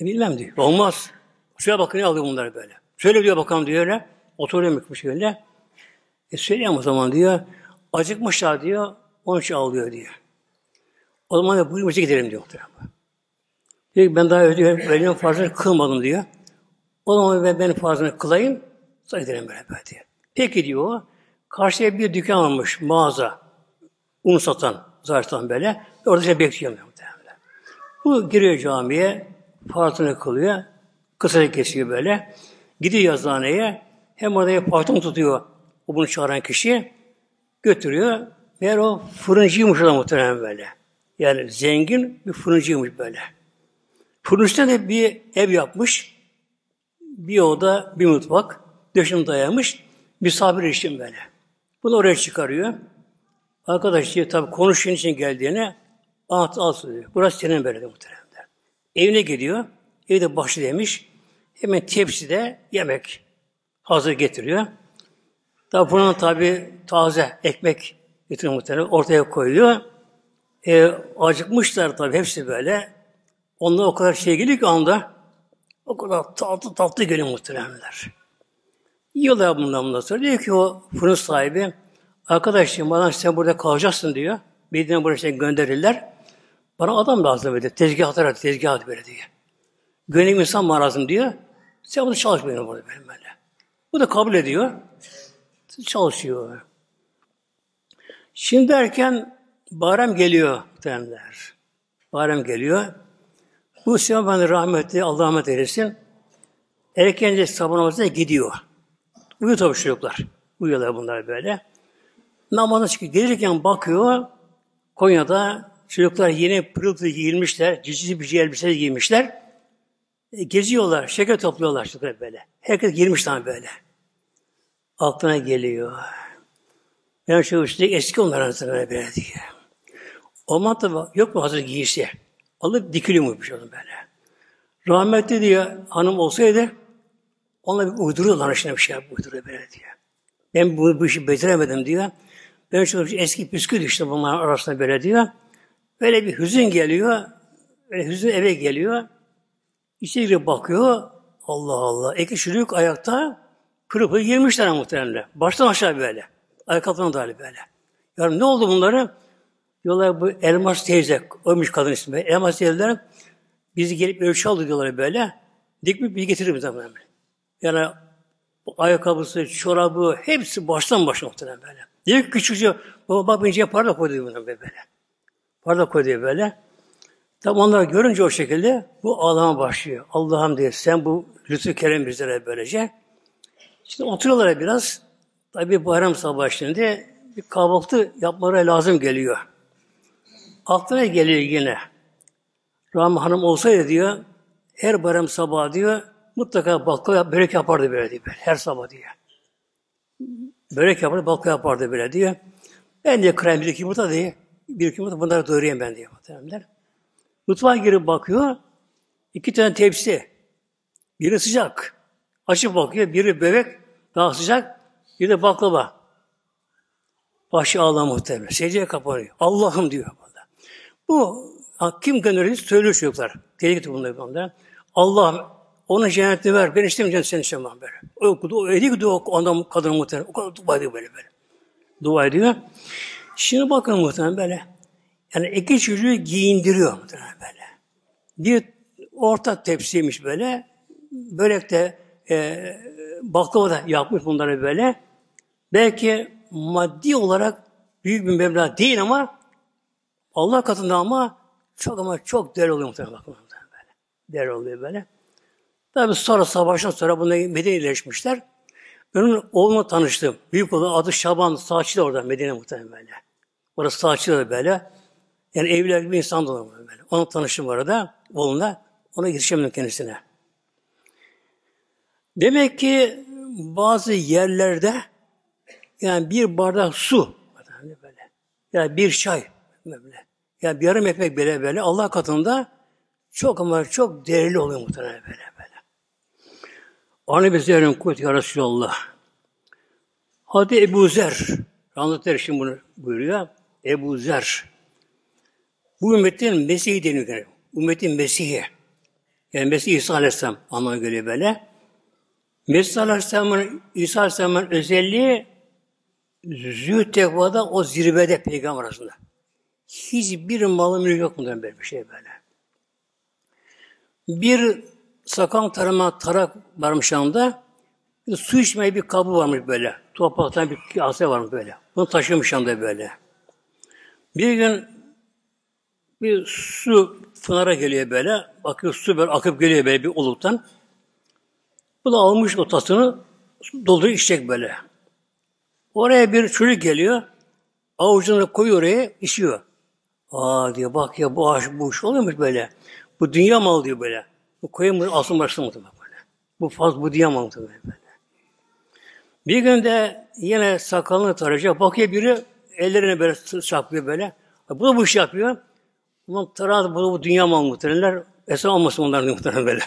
E, bilmem diyor. Olmaz. Şuraya bakın ne alıyor bunlar böyle. Şöyle diyor bakalım diyor öyle. Oturuyormuş şöyle. E söyleyeyim o zaman diyor. Acıkmışlar diyor. Onun için ağlıyor diyor. O zaman da buyurun gidelim diyor. Diyor ki ben daha ödüyorum, öğlenin farzını kılmadım diyor. O zaman ben benim farzını kılayım, sonra gidelim beraber diyor. Peki diyor o. Karşıya bir dükkan almış, mağaza. Un satan, zartan böyle. Orada işte bekliyor muhtemelen. Bu giriyor camiye, farzını kılıyor. Kısa kesiyor böyle. Gidiyor yazıhaneye. Hem orada parton tutuyor o bunu çağıran kişi. Götürüyor. Meğer o fırıncıymış da muhtemelen böyle. Yani zengin bir fırıncıymış böyle. Fırıncıda da bir ev yapmış. Bir oda, bir mutfak. Döşüm dayamış. Misafir için böyle. Bunu oraya çıkarıyor. Arkadaş diye tabii konuşun için geldiğine anahtar al diyor. Burası senin böyle de muhtemelen. Evine gidiyor. Evde başı demiş. Hemen tepside yemek hazır getiriyor. Tabi bunun tabi taze ekmek getiriyor muhtemelen. Ortaya koyuyor. E, acıkmışlar tabi hepsi böyle. Onlar o kadar şey geliyor ki anda o kadar tatlı tatlı geliyor muhteremler. Yiyorlar bundan bundan sonra. Diyor ki o fırın sahibi arkadaşım bana sen burada kalacaksın diyor. Birden buraya şey gönderirler. Bana adam lazım böyle. Tezgahlara tezgah böyle diyor. Gönlüm insan bana lazım diyor. Sen bunu çalış burada benim böyle. Bu da kabul ediyor. Çalışıyor. Şimdi derken Bayram geliyor muhtemelenler. Bayram geliyor. Bu Süleyman rahmetli, Allah rahmet eylesin. Erkence sabah namazına gidiyor. Uyuyor tabii çocuklar. Uyuyorlar bunlar böyle. Namaza çıkıyor. Gelirken bakıyor, Konya'da çocuklar yeni pırıl pırıl giyilmişler, cici bici elbiseler giymişler. E, geziyorlar, şeker topluyorlar çocuklar böyle. Herkes girmiş tam böyle. Aklına geliyor. Ben şu üstte eski onların böyle diye. O mantı yok mu hazır giysi? Alıp dikiliyormuş onu böyle. Rahmetli diye hanım olsaydı onunla bir uyduruyorlar işine bir şey uyduruyor böyle diye. Ben bu, bu işi beceremedim diyor. Ben şu eski püskül işte bunların arasında böyle diyor. Böyle bir hüzün geliyor. Böyle hüzün eve geliyor. İçeri bakıyor. Allah Allah. Eki çocuk ayakta pırı pırı girmişler muhtemelen. Baştan aşağı böyle. Ayakkabıdan da böyle. Yani ne oldu bunları? Diyorlar bu Elmas teyze, ölmüş kadın ismi. Elmas teyzeler bizi gelip ölçü aldı diyorlar böyle. Dikmiş bir getirir bize böyle. Yani ayakkabısı, çorabı hepsi baştan başa muhtemelen böyle. Diyor ki küçükçe baba bak bence para da koy diyor böyle. Para da koy böyle. Tam onları görünce o şekilde bu ağlama başlıyor. Allah'ım diye sen bu lütfu kerem bizlere böylece. Şimdi oturuyorlar biraz. Tabi bayram sabahı şimdi bir kahvaltı yapmaları lazım geliyor. Aklına geliyor yine. Rahmi Hanım olsaydı diyor, her bayram sabah diyor, mutlaka baklava börek yapardı böyle diyor. Her sabah diyor. Börek yapardı, baklava yapardı böyle diyor. Ben de krem bir iki yumurta diye, bir iki yumurta bunları doyurayım ben diyor. Mutfağa girip bakıyor, iki tane tepsi. Biri sıcak. Açıp bakıyor, biri börek, daha sıcak, bir de baklava. Başı ağla muhtemelen. Secdeye kapanıyor. Allah'ım diyor. Bu kim gönderir söylüyor çocuklar. Tehlike bunlar bunlar. Allah'ım onun cennetini ver. Ben istemeyeceğim seni istemem böyle. O okudu. O ediyor ki o adam kadın muhtemelen. O kadar dua ediyor böyle böyle. Dua ediyor. Şimdi bakın muhtemelen böyle. Yani iki çocuğu giyindiriyor muhtemelen böyle. Bir orta tepsiymiş böyle. Börekte e, baklava da yapmış bunları böyle. Belki maddi olarak büyük bir meblağ değil ama Allah katında ama çok ama çok değerli oluyor muhtemelen. Böyle. Değerli oluyor böyle. Tabi sonra savaştan sonra bunlar Medine'ye yerleşmişler. Onun oğlumla tanıştım. Büyük oğlu adı Şaban Saçlı orada Medine muhtemelen böyle. Orası Saçlı da böyle. Yani evliler bir insan da böyle. Onunla tanıştım orada. Oğlumla. Ona girişemedim kendisine. Demek ki bazı yerlerde yani bir bardak su böyle. Yani bir çay böyle. Yani bir yarım ekmek böyle böyle Allah katında çok ama çok değerli oluyor muhtemelen böyle böyle. Anne bizlerin kuvvet ya Resulallah. Hadi Ebu Zer. Anlatır şimdi bunu buyuruyor. Ebu Zer. Bu ümmetin Mesih'i deniyor. Ümmetin Mesih'i. Yani mesela İsa Aleyhisselam anlamına geliyor böyle. Mesih Aleyhisselam'ın, İsa Aleyhisselam'ın özelliği zühd tekvada o zirvede peygamber arasında. Hiçbir malı mülk yok bundan böyle bir şey böyle. Bir sakal tarama tarak varmış yanında. Su içmeye bir kabı varmış böyle. Topraktan bir kase varmış böyle. Bunu taşımış yanında böyle. Bir gün bir su pınara geliyor böyle. Bakıyor su böyle akıp geliyor böyle bir oluktan. Bu da almış o tasını dolduruyor içecek böyle. Oraya bir çocuk geliyor. Avucunu koyuyor oraya, içiyor. Aa diyor bak ya bu ağaç bu iş oluyormuş böyle. Bu dünya malı diyor böyle. Bu koyun asıl başına böyle. Bu faz bu dünya malı böyle. Bir gün de yine sakalını tarayacak. Bakıyor biri ellerine böyle çarpıyor böyle. Bu da bu iş yapıyor. Ulan tarağı bu, bu dünya malı muhtemelenler. Esra olmasın onların muhtemelen böyle.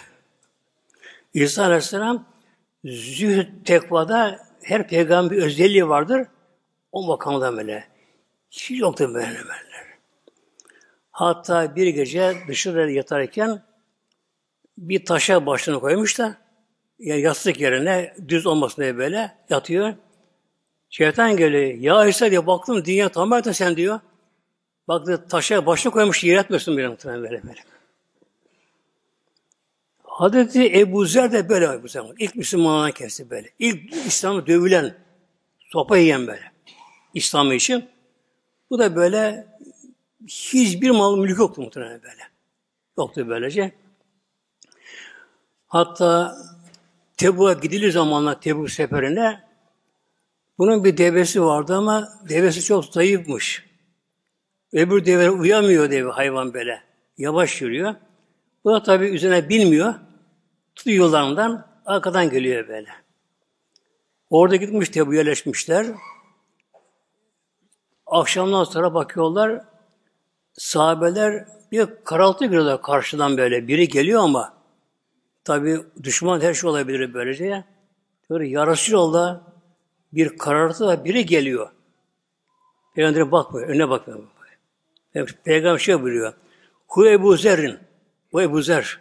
İsa Aleyhisselam zühd tekvada her peygamber özelliği vardır. O makamda böyle. Hiç yoktu böyle böyle. Hatta bir gece dışarıda yatarken bir taşa başını koymuş da yani yastık yerine düz olmasın diye böyle yatıyor. Şeytan geliyor. Ya İsa diyor baktım dünya tamamen sen diyor. Baktı taşa başını koymuş yer etmiyorsun bir muhtemelen böyle böyle. Hazreti Ebu Zer de böyle Ebu Zer. İlk Müslümanlar kesti böyle. İlk İslam'ı dövülen, sopa yiyen böyle. İslam'ı için. Bu da böyle hiçbir mal mülk yoktu muhtemelen böyle. Yoktu böylece. Hatta Tebuk'a gidilir zamanla Tebuk seferine bunun bir devesi vardı ama devesi çok zayıfmış. Öbür deve uyamıyor deve hayvan böyle. Yavaş yürüyor. Bu da tabi üzerine bilmiyor. Tutuyor yollarından arkadan geliyor böyle. Orada gitmiş Tebuk'a yerleşmişler. Akşamdan sonra bakıyorlar sahabeler bir karaltı görüyorlar karşıdan böyle. Biri geliyor ama tabi düşman her şey olabilir böylece. Diyor ya Resulallah bir karartı da biri geliyor. Peygamber'e bakmıyor, önüne bakmıyor. Peygamber şey buyuruyor. Hu Ebu Zer'in. Bu Ebu Zer.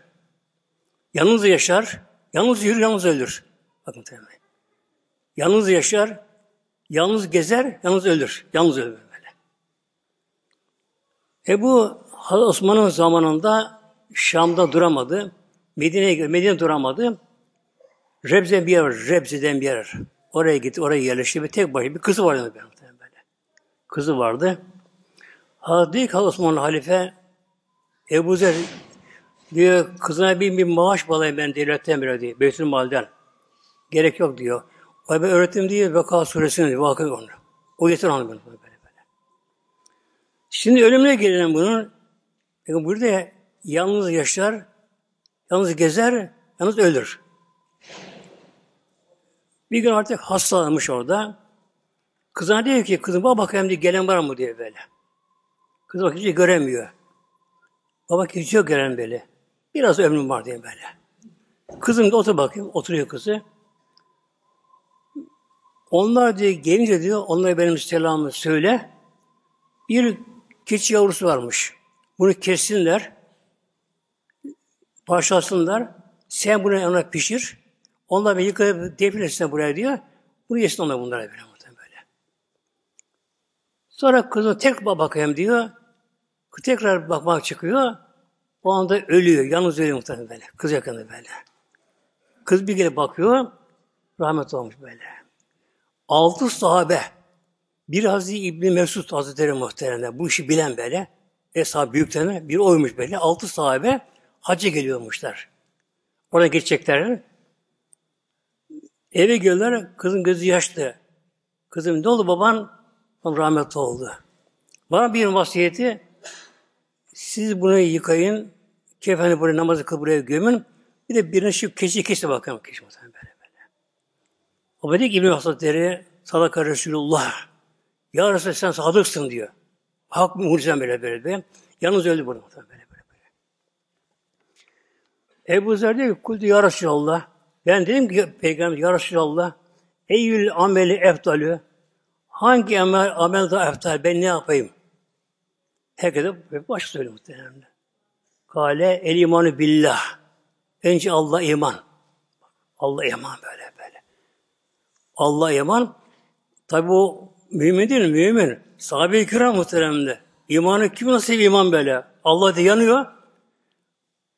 Yalnız yaşar, yalnız yürür, yalnız ölür. Bakın tabi. Yalnız yaşar, yalnız gezer, yalnız ölür. Yalnız ölür. Ebu Osman'ın zamanında Şam'da duramadı. Medine'ye Medine duramadı. Rebze bir yer var. Rebze'den bir yer. Oraya gitti, oraya yerleşti ve tek başına bir kızı vardı böyle. Kızı vardı. Hazreti Osmanlı halife Ebu Zer diyor kızına bir, bir maaş bağlayayım ben devletten bir diyor. Beytül Mal'den. Gerek yok diyor. O ben öğrettim diye Vaka suresini diyor. Vakı onu. O yeter onu böyle. Şimdi ölümüne gelen bunun bakın burada yalnız yaşar, yalnız gezer, yalnız ölür. Bir gün artık hastalanmış orada. Kızına diyor ki, kızım baba bakayım diye gelen var mı diye böyle. Kız bak hiç göremiyor. Baba hiç yok gören böyle. Biraz ömrüm var diye böyle. Kızım da otur bakayım. Oturuyor kızı. Onlar diye gelince diyor, onlara benim selamımı söyle. Bir Keçi yavrusu varmış. Bunu kessinler, parçalasınlar. Sen bunu ona pişir. Onlar bir yıkayıp defile buraya diyor. Bunu yesin onlar bunlara böyle. böyle. Sonra kızı tek bakayım diyor. Tekrar bakmak çıkıyor. O anda ölüyor. Yalnız ölüyor muhtemelen böyle. Kız yakında böyle. Kız bir gelip bakıyor. Rahmet olmuş böyle. Altı sahabe bir Hazreti İbni Mesud Hazretleri muhteremler, bu işi bilen böyle, Eshab büyüklerine bir oymuş böyle, altı sahabe hacca geliyormuşlar. Oraya geçecekler. Eve geliyorlar, kızın gözü yaşlı. Kızım ne oldu baban? Rahmetli oldu. Bana bir vasiyeti, siz bunu yıkayın, kefeni buraya namazı kıl buraya gömün, bir de birine şu keçi kesti bakalım. Keçi böyle böyle. O dedi ki İbni Hazretleri, sadaka Resulullah, ya Resulallah sen sadıksın diyor. Hak mucizen böyle böyle böyle. Yalnız öldü burada. Böyle böyle böyle. Ebu Zer diyor ki kultu ya Resulallah. Ben dedim ki Peygamber ya Resulallah Eyyül ameli eftalü hangi amel, amel daha eftal ben ne yapayım? Herkese baş söylüyor muhtemelen. Kale el imanı billah. Önce Allah iman. Allah iman böyle böyle. Allah iman. Tabi o mümin değil mümin. Sahabe-i kiram muhteremde. İmanı kim nasıl bir iman böyle? Allah da yanıyor.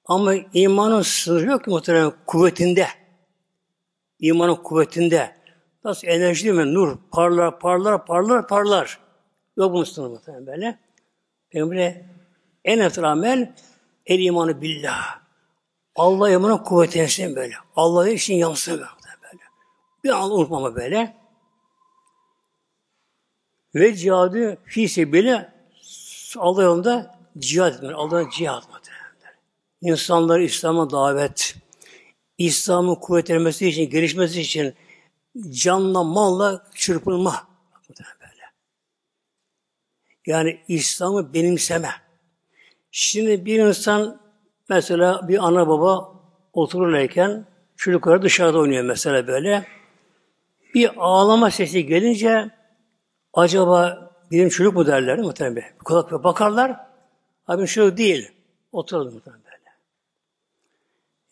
Ama imanın sınırı yok ki muhterem kuvvetinde. İmanın kuvvetinde. Nasıl enerji değil mi? Nur parlar, parlar, parlar, parlar. Yok bunun sınırı muhterem böyle. Peygamber'e en eftal amel el imanı billah. Allah imanı kuvvetlensin böyle. Allah'ın için yansın böyle. Bir an unutmama böyle. Ve cihadı fi sebili Allah yolunda cihad etmek. Allah'ın cihad muhtemelenler. İnsanları İslam'a davet, İslam'ın kuvvetlenmesi için, gelişmesi için canla, malla çırpınma. Böyle. Yani İslam'ı benimseme. Şimdi bir insan mesela bir ana baba otururken çocukları dışarıda oynuyor mesela böyle. Bir ağlama sesi gelince acaba benim çocuk mu derler muhtemelen böyle. Kulak bakarlar. Abi şu değil. Oturalım muhtemelen böyle.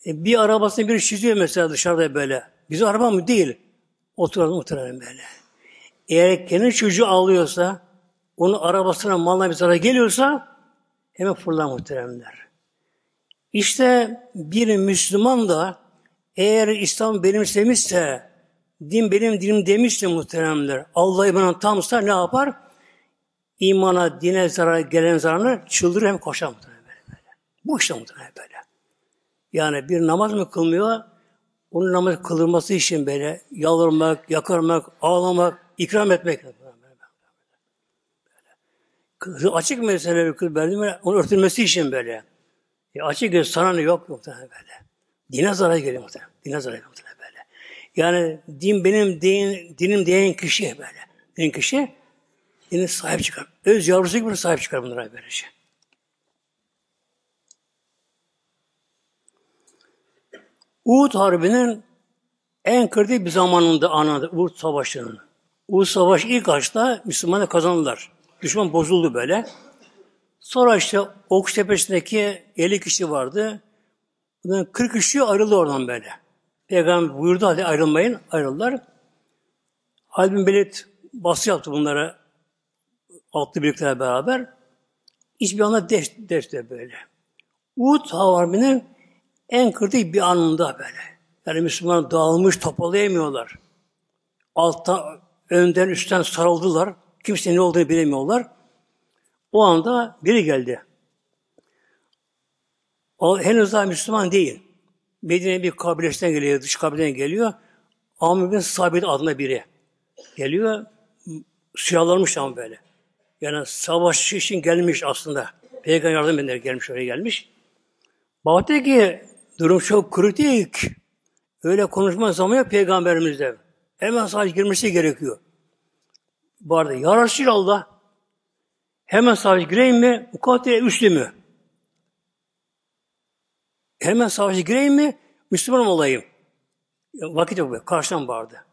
E, bir arabasını bir çiziyor mesela dışarıda böyle. Bizim araba mı? Değil. Oturalım muhtemelen böyle. Eğer kendi çocuğu ağlıyorsa, onun arabasına malına bir zarar geliyorsa hemen fırlar muhteremler. İşte bir Müslüman da eğer İslam benimsemişse, din benim dinim demişse muhteremler, Allah imanı tamsa ne yapar? İmana, dine zarar gelen zararını çıldırır hem koşar muhterem böyle. Bu işte muhterem böyle. Yani bir namaz mı kılmıyor? Onun namaz kılınması için böyle yalvarmak, yakarmak, ağlamak, ikram etmek. Böyle. Açık mesele bir kız böyle, onu örtülmesi için böyle. E açık göz sana ne yok muhtemelen böyle. Dine zarar geliyor muhtemelen. Dine zarar geliyor muhtemelen. Yani din benim din, dinim diyen kişi böyle. Din kişi dini sahip çıkar. Öz yavrusu gibi sahip çıkar bunlara böylece. Uhud Harbi'nin en kritik bir zamanında anladı Uhud Savaşı'nın. Uhud Savaşı ilk açta Müslümanlar kazandılar. Düşman bozuldu böyle. Sonra işte Okuş Tepesi'ndeki 50 kişi vardı. Bunların 40 kişi ayrıldı oradan böyle. Peygamber buyurdu hadi ayrılmayın. Ayrıldılar. Halid bin baskı yaptı bunlara altı birlikler beraber. Hiçbir anda deşti, deşti böyle. Uhud Harbi'nin en kritik bir anında böyle. Yani Müslümanlar dağılmış, toparlayamıyorlar. Altta, önden, üstten sarıldılar. Kimse ne olduğunu bilemiyorlar. O anda biri geldi. O henüz daha Müslüman değil. Medine bir kabilesinden geliyor, dış kabileden geliyor. Amr bin Sabit adında biri. Geliyor, silahlanmış ama böyle. Yani savaş için gelmiş aslında. Peygamber yardım eder gelmiş, oraya gelmiş. Baktı ki durum çok kritik. Öyle konuşma zamanı yok peygamberimizde. Hemen sadece girmesi gerekiyor. Bu arada Ya Resulallah hemen sadece gireyim mi? Mukatele üçlü mü? Hemen savaşa gireyim mi? Müslüman olayım. Vakit yok. Karşıdan bağırdı.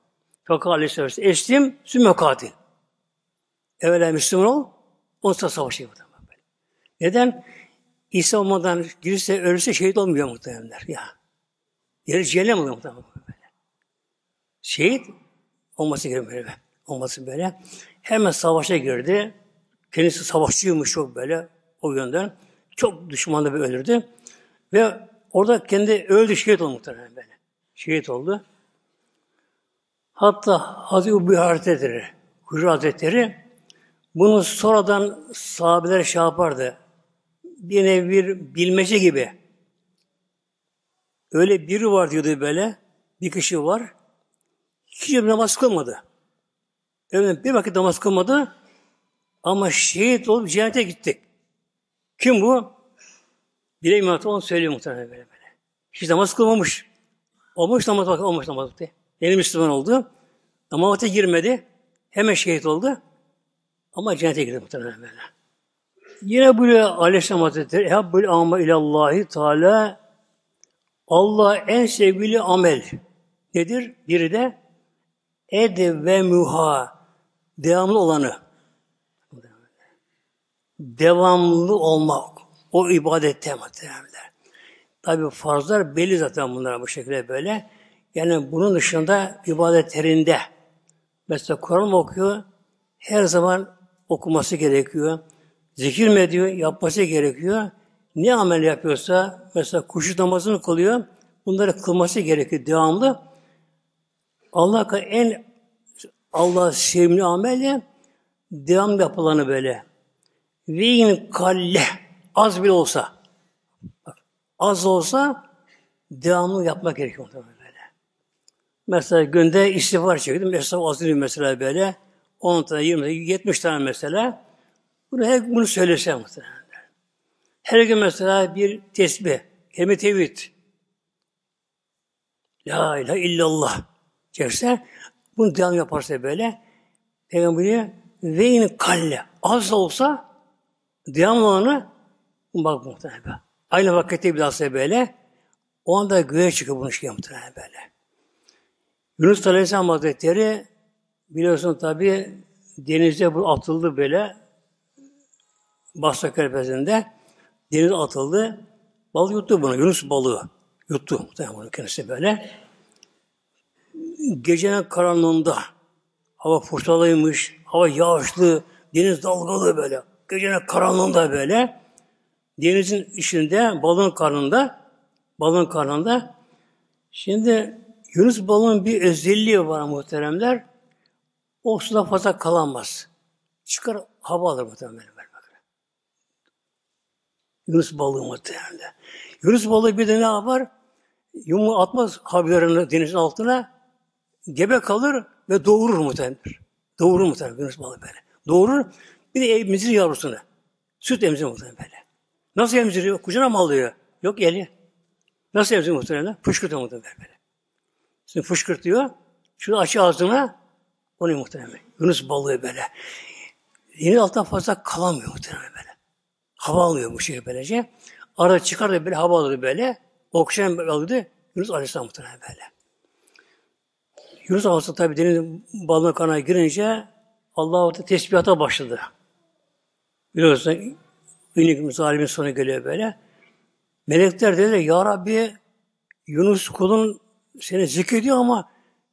Fakat Aleyhisselam eslim sümme katil. Evvela Müslüman ol, ondan sonra savaşayım. Neden? İsa olmadan girse, ölürse şehit olmuyor muhtemelenler. Ya. Yeri cehennem oluyor muhtemelen. Böyle. Şehit olması gerekiyor böyle. Olması böyle. Hemen savaşa girdi. Kendisi savaşçıymış çok böyle o yönden. Çok düşmanla bir ölürdü. Ve orada kendi öldü, şehit oldu muhtemelen böyle. Şehit oldu. Hatta Hazreti Ubbi Hazretleri, Hücre Hazretleri bunu sonradan sahabeler şey yapardı. Bir nevi bir bilmece gibi. Öyle biri var diyordu böyle. Bir kişi var. Hiç namaz kılmadı. Evet, bir vakit namaz kılmadı. Ama şehit olup cennete gittik. Kim bu? Bilemiyorum onu söylüyor muhtemelen böyle böyle. Hiç namaz kılmamış. Olmuş namaz vakti, olmuş namaz vakti. Yeni Müslüman oldu. Namaz vakti girmedi. Hemen şehit oldu. Ama cennete girdi muhtemelen böyle. Yine böyle Aleyhisselam Hazretleri Ehabbül ama ilallahi Teala Allah en sevgili amel nedir? Biri de ed ve muha devamlı olanı. Devamlı olmak. O ibadette muhtemelenler. Tabi farzlar belli zaten bunlar bu şekilde böyle. Yani bunun dışında ibadetlerinde mesela Kur'an okuyor her zaman okuması gerekiyor. Zikir mi ediyor? Yapması gerekiyor. Ne amel yapıyorsa mesela kuşu namazını kılıyor. Bunları kılması gerekiyor devamlı. Allah'a en Allah sevimli amel devam yapılanı böyle. Ve in kalle az bile olsa bak, az olsa devamlı yapmak gerekiyor böyle. Mesela günde istiğfar çektim. Mesela az mesela böyle. 10 tane, 20 tane, 70 tane mesela. Bunu her bunu söylesem muhtemelen. Her gün mesela bir tesbih, kelime tevhid. La ilahe illallah çekse, bunu devam yaparsa böyle, Peygamber ve in kalle, az olsa devam bak muhtemelen. Aynı vakitte bir daha böyle, o anda göğe çıkıyor bunu şey muhtemelen böyle. Yunus Aleyhisselam Hazretleri biliyorsun tabi denizde bu atıldı böyle Basra Körfezi'nde denize atıldı. Balık yuttu bunu. Yunus balığı. Yuttu muhtemelen bunu kendisi böyle. Gecenin karanlığında hava fırtınalıymış, hava yağışlı, deniz dalgalı böyle. Gecenin karanlığında böyle denizin içinde, balığın karnında balığın karnında şimdi Yunus balığın bir özelliği var muhteremler. O suda fazla kalamaz. Çıkar hava alır muhtemelen. Yunus balığı muhtemelen. Yunus balığı bir de ne yapar? Yumu atmaz haberlerini denizin altına. Gebe kalır ve doğurur muhtemelen. Doğurur muhtemelen Yunus balığı böyle. Doğurur. Bir de emzir yavrusunu. Süt emzir muhtemelen. Nasıl emziriyor? Kucağına mı alıyor? Yok eli. Nasıl emziriyor muhtemelen? Fışkırtıyor muhtemelen böyle. Şimdi fışkırtıyor. Şunu aç ağzına. O ne muhtemelen? Yunus balığı böyle. Deniz altından fazla kalamıyor muhtemelen böyle. Hava alıyor bu şey böylece. Arada çıkar da böyle hava alır böyle. Oksijen alırdı. Yunus Aleyhisselam muhtemelen böyle. Yunus Aleyhisselam tabi deniz balığın kanına girince Allah orada tesbihata başladı. Biliyorsun Ünlü zalimin sonu geliyor böyle. Melekler dediler Ya Rabbi Yunus kulun seni zikrediyor ama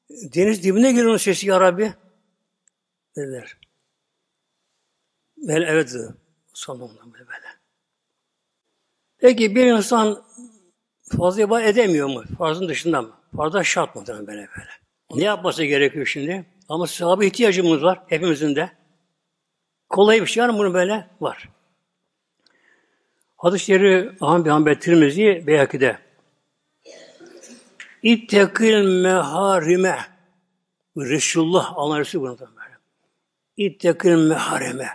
deniz dibine geliyor sesi Ya Rabbi. Dediler. Ben evet. Sonunda böyle. Peki bir insan fazla ibadet edemiyor mu? Farzın dışında mı? Fazla şart mı böyle böyle? Ne yapması gerekiyor şimdi? Ama sahabe ihtiyacımız var hepimizin de. Kolay bir şey var mı böyle? Var. Hadis-i Şerif Ahmet Hanbel Tirmizi Beyhaki'de. İttekil meharime Resulullah Allah Resulü bunu böyle. İttekil meharime.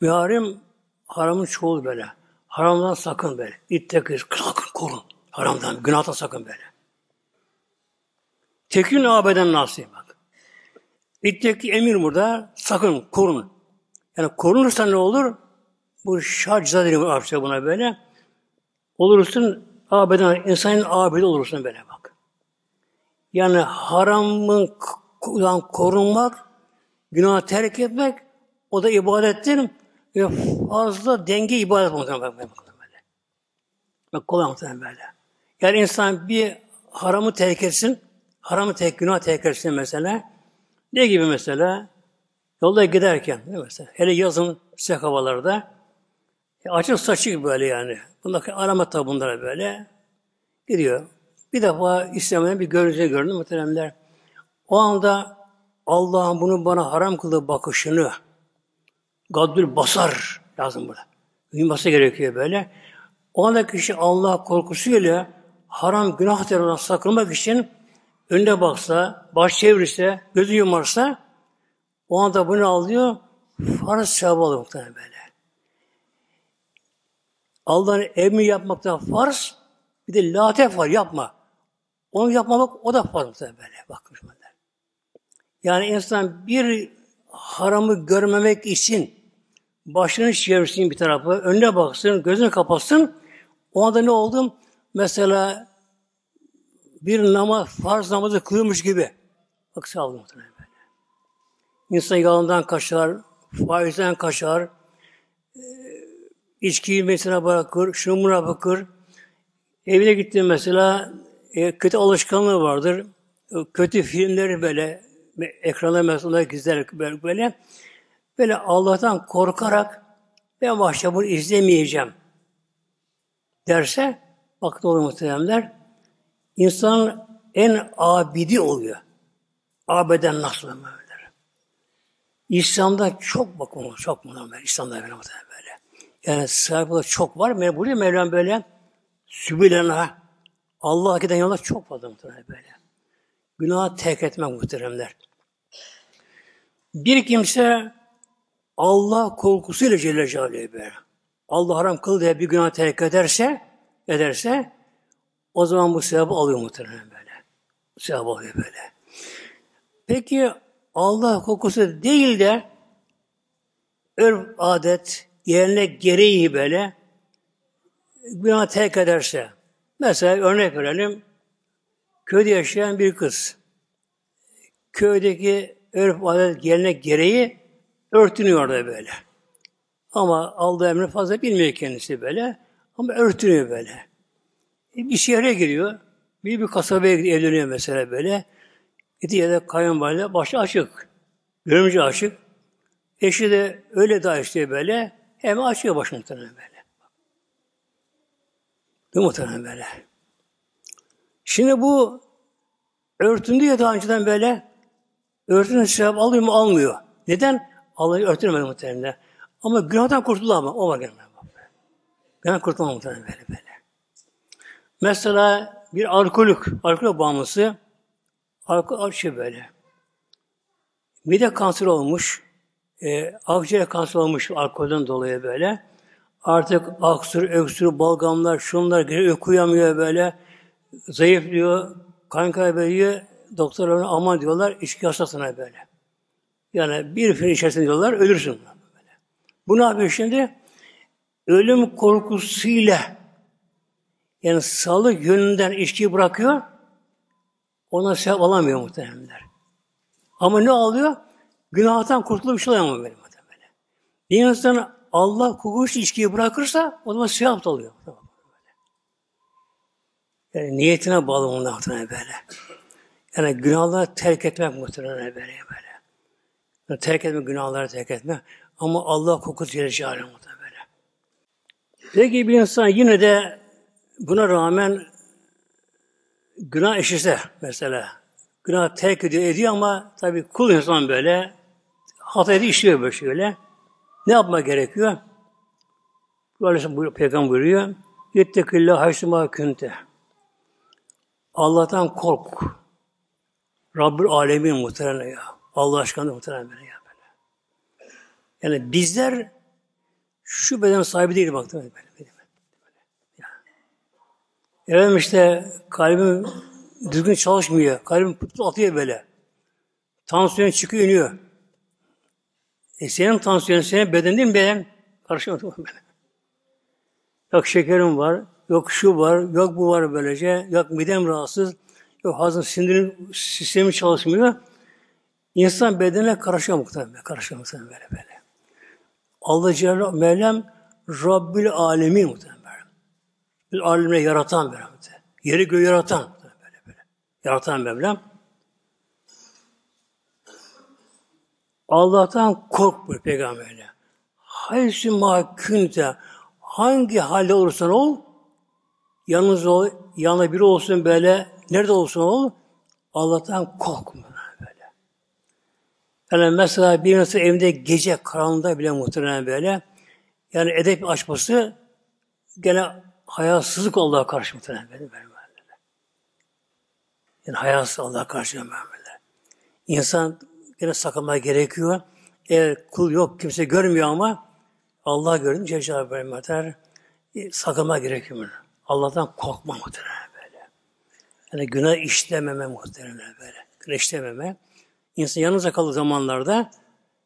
Meharim haramın çoğu böyle. Haramdan sakın böyle. İttekir, sakın korun. Haramdan, günahtan sakın böyle. Tekün abeden nasip bak. İtteki emir burada, sakın korun. Yani korunursa ne olur? Bu şarcıza deniyor Arapça buna böyle. Olursun abeden, insanın abedi olursun böyle bak. Yani haramın korunmak, günah terk etmek, o da ibadettir ve fazla denge ibadet muhtemelen böyle. Bak kolay muhtemelen böyle. Yani insan bir haramı terk etsin, haramı terk, günah terk etsin mesela. Ne gibi mesela? Yolda giderken, mi mesela? Hele yazın sıcak havalarda, açık saçık böyle yani. Bunlar alamet tabi böyle. Gidiyor. Bir defa İslam'dan bir görüntü gördüm muhteremler. O anda Allah'ın bunu bana haram kıldığı bakışını, Gaddül basar lazım burada. Uyuması gerekiyor böyle. O anda kişi Allah korkusuyla haram günah terörden sakınmak için önüne baksa, baş çevirirse, gözü yumarsa o anda bunu alıyor, farz sevabı alıyor böyle. Allah'ın emri yapmakta farz, bir de latef var, yapma. Onu yapmamak, o da farz böyle. Bakın şöyle. Yani insan bir haramı görmemek için başını çevirsin bir tarafı, önüne baksın, gözünü kapatsın. O anda ne oldum? Mesela bir namaz, farz namazı kılıyormuş gibi. Bak sağ muhtemelen böyle. İnsan yalandan kaçar, faizden kaçar, e, içkiyi mesela bırakır, şunu buna bakır, Evine gittim mesela e, kötü alışkanlığı vardır. Kötü filmleri böyle ekrana mesela gizler böyle, böyle böyle Allah'tan korkarak ben başta bunu izlemeyeceğim derse bak olur muhteremler insan en abidi oluyor. Abeden nasıl böyle. İslam'da çok bakın çok bunlar. İslam'da böyle böyle. Yani sahibi çok var. Buraya Mevlam böyle Sübülena Allah'a giden yollar çok fazla muhtemelen böyle. Günah terk etmek muhteremler. Bir kimse Allah korkusuyla Celle Celaluhu böyle. Allah haram kıl diye bir günah terk ederse, ederse o zaman bu sevabı alıyor muhtemelen böyle. Sevabı alıyor böyle. Peki Allah kokusu değil de örf adet yerine gereği böyle günah terk ederse mesela örnek verelim köyde yaşayan bir kız köydeki örf adet yerine gereği örtünüyor da böyle. Ama aldığı emri fazla bilmiyor kendisi böyle. Ama örtünüyor böyle. E, bir şehre giriyor. Bir bir kasabaya evleniyor mesela böyle. Gitti ya da kayınvalide başı açık. Görümce açık. Eşi de öyle daha işte böyle. Hemen açıyor başı muhtemelen böyle. Değil muhtemelen böyle. Şimdi bu örtündü ya daha önceden böyle örtünün sevap alıyor mu almıyor. Neden? Allah'ı örtünemedi muhtemelen. Ama günahdan kurtuldu ama o var gene. Günah kurtulma muhtemelen böyle böyle. Mesela bir alkolik, alkol bağımlısı alkol açıyor böyle. Mide kanser olmuş, e, akciğer kanser olmuş alkolden dolayı böyle. Artık aksır, öksür, balgamlar, şunlar geri uyuyamıyor böyle. Zayıflıyor, kan kaybediyor. Doktorlar aman diyorlar, içki hastasına böyle. Yani bir film içerisinde diyorlar, ölürsün. Böyle. Bu ne yapıyor şimdi? Ölüm korkusuyla yani sağlık yönünden içkiyi bırakıyor, ona sevap alamıyor muhtemelenler. Ama ne alıyor? Günahtan kurtulup bir şey alamıyor böyle muhtemelen. Bir insan Allah kokuş içkiyi bırakırsa o zaman sevap da alıyor. Yani niyetine bağlı bunun muhtemelen böyle. Yani günahları terk etmek muhtemelen böyle böyle. Yani terk etme, günahları terk etme. Ama Allah kokusu yeri çağırıyor muhtemelen böyle. Peki bir insan yine de buna rağmen günah işise mesela. Günah terk ediyor, ediyor ama tabii kul insan böyle hatayı işliyor böyle şöyle. Ne yapma gerekiyor? Buyuruyor, peygamber buyuruyor. Yettekillah haysuma künte. Allah'tan kork. Rabbül alemin muhtemelen ya. Allah aşkına muhtemelen böyle ya. Böyle. Yani bizler şu beden sahibi değil bak. Böyle, böyle, böyle. Efendim işte kalbim düzgün çalışmıyor. Kalbim pıt atıyor böyle. Tansiyon çıkıyor iniyor. E senin tansiyonun senin beden değil mi beden? Karışmadı böyle. Yok şekerim var, yok şu var, yok bu var böylece, yok midem rahatsız, yok hazım sindirim sistemi çalışmıyor. İnsan bedenine karışıyor muhtemelen, karışıyor muhtemelen böyle böyle. Allah Celle Mevlam Rabbül Alemin muhtemelen. Bir alemle yaratan Mevlam. Yeri göğü yaratan. Böyle böyle. Yaratan Mevlam. Allah'tan kork bu peygamberle. Haysi ma künte hangi halde olursan ol yalnız ol, yanında biri olsun böyle nerede olsun ol Allah'tan kork böyle. Yani mesela bir nasıl evinde gece karanlığında bile muhtemelen böyle yani edep açması gene hayasızlık Allah'a karşı muhtemelen böyle, böyle. Yani hayasız Allah'a karşı böyle. İnsan gene sakınma gerekiyor. Eğer kul yok, kimse görmüyor ama Allah görünce Celle Celaluhu e, sakınma gerekiyor. Allah'tan korkma muhtemelen böyle. Yani günah işlememe muhtemelen böyle. Günah işlememe. İnsan yanınıza kaldığı zamanlarda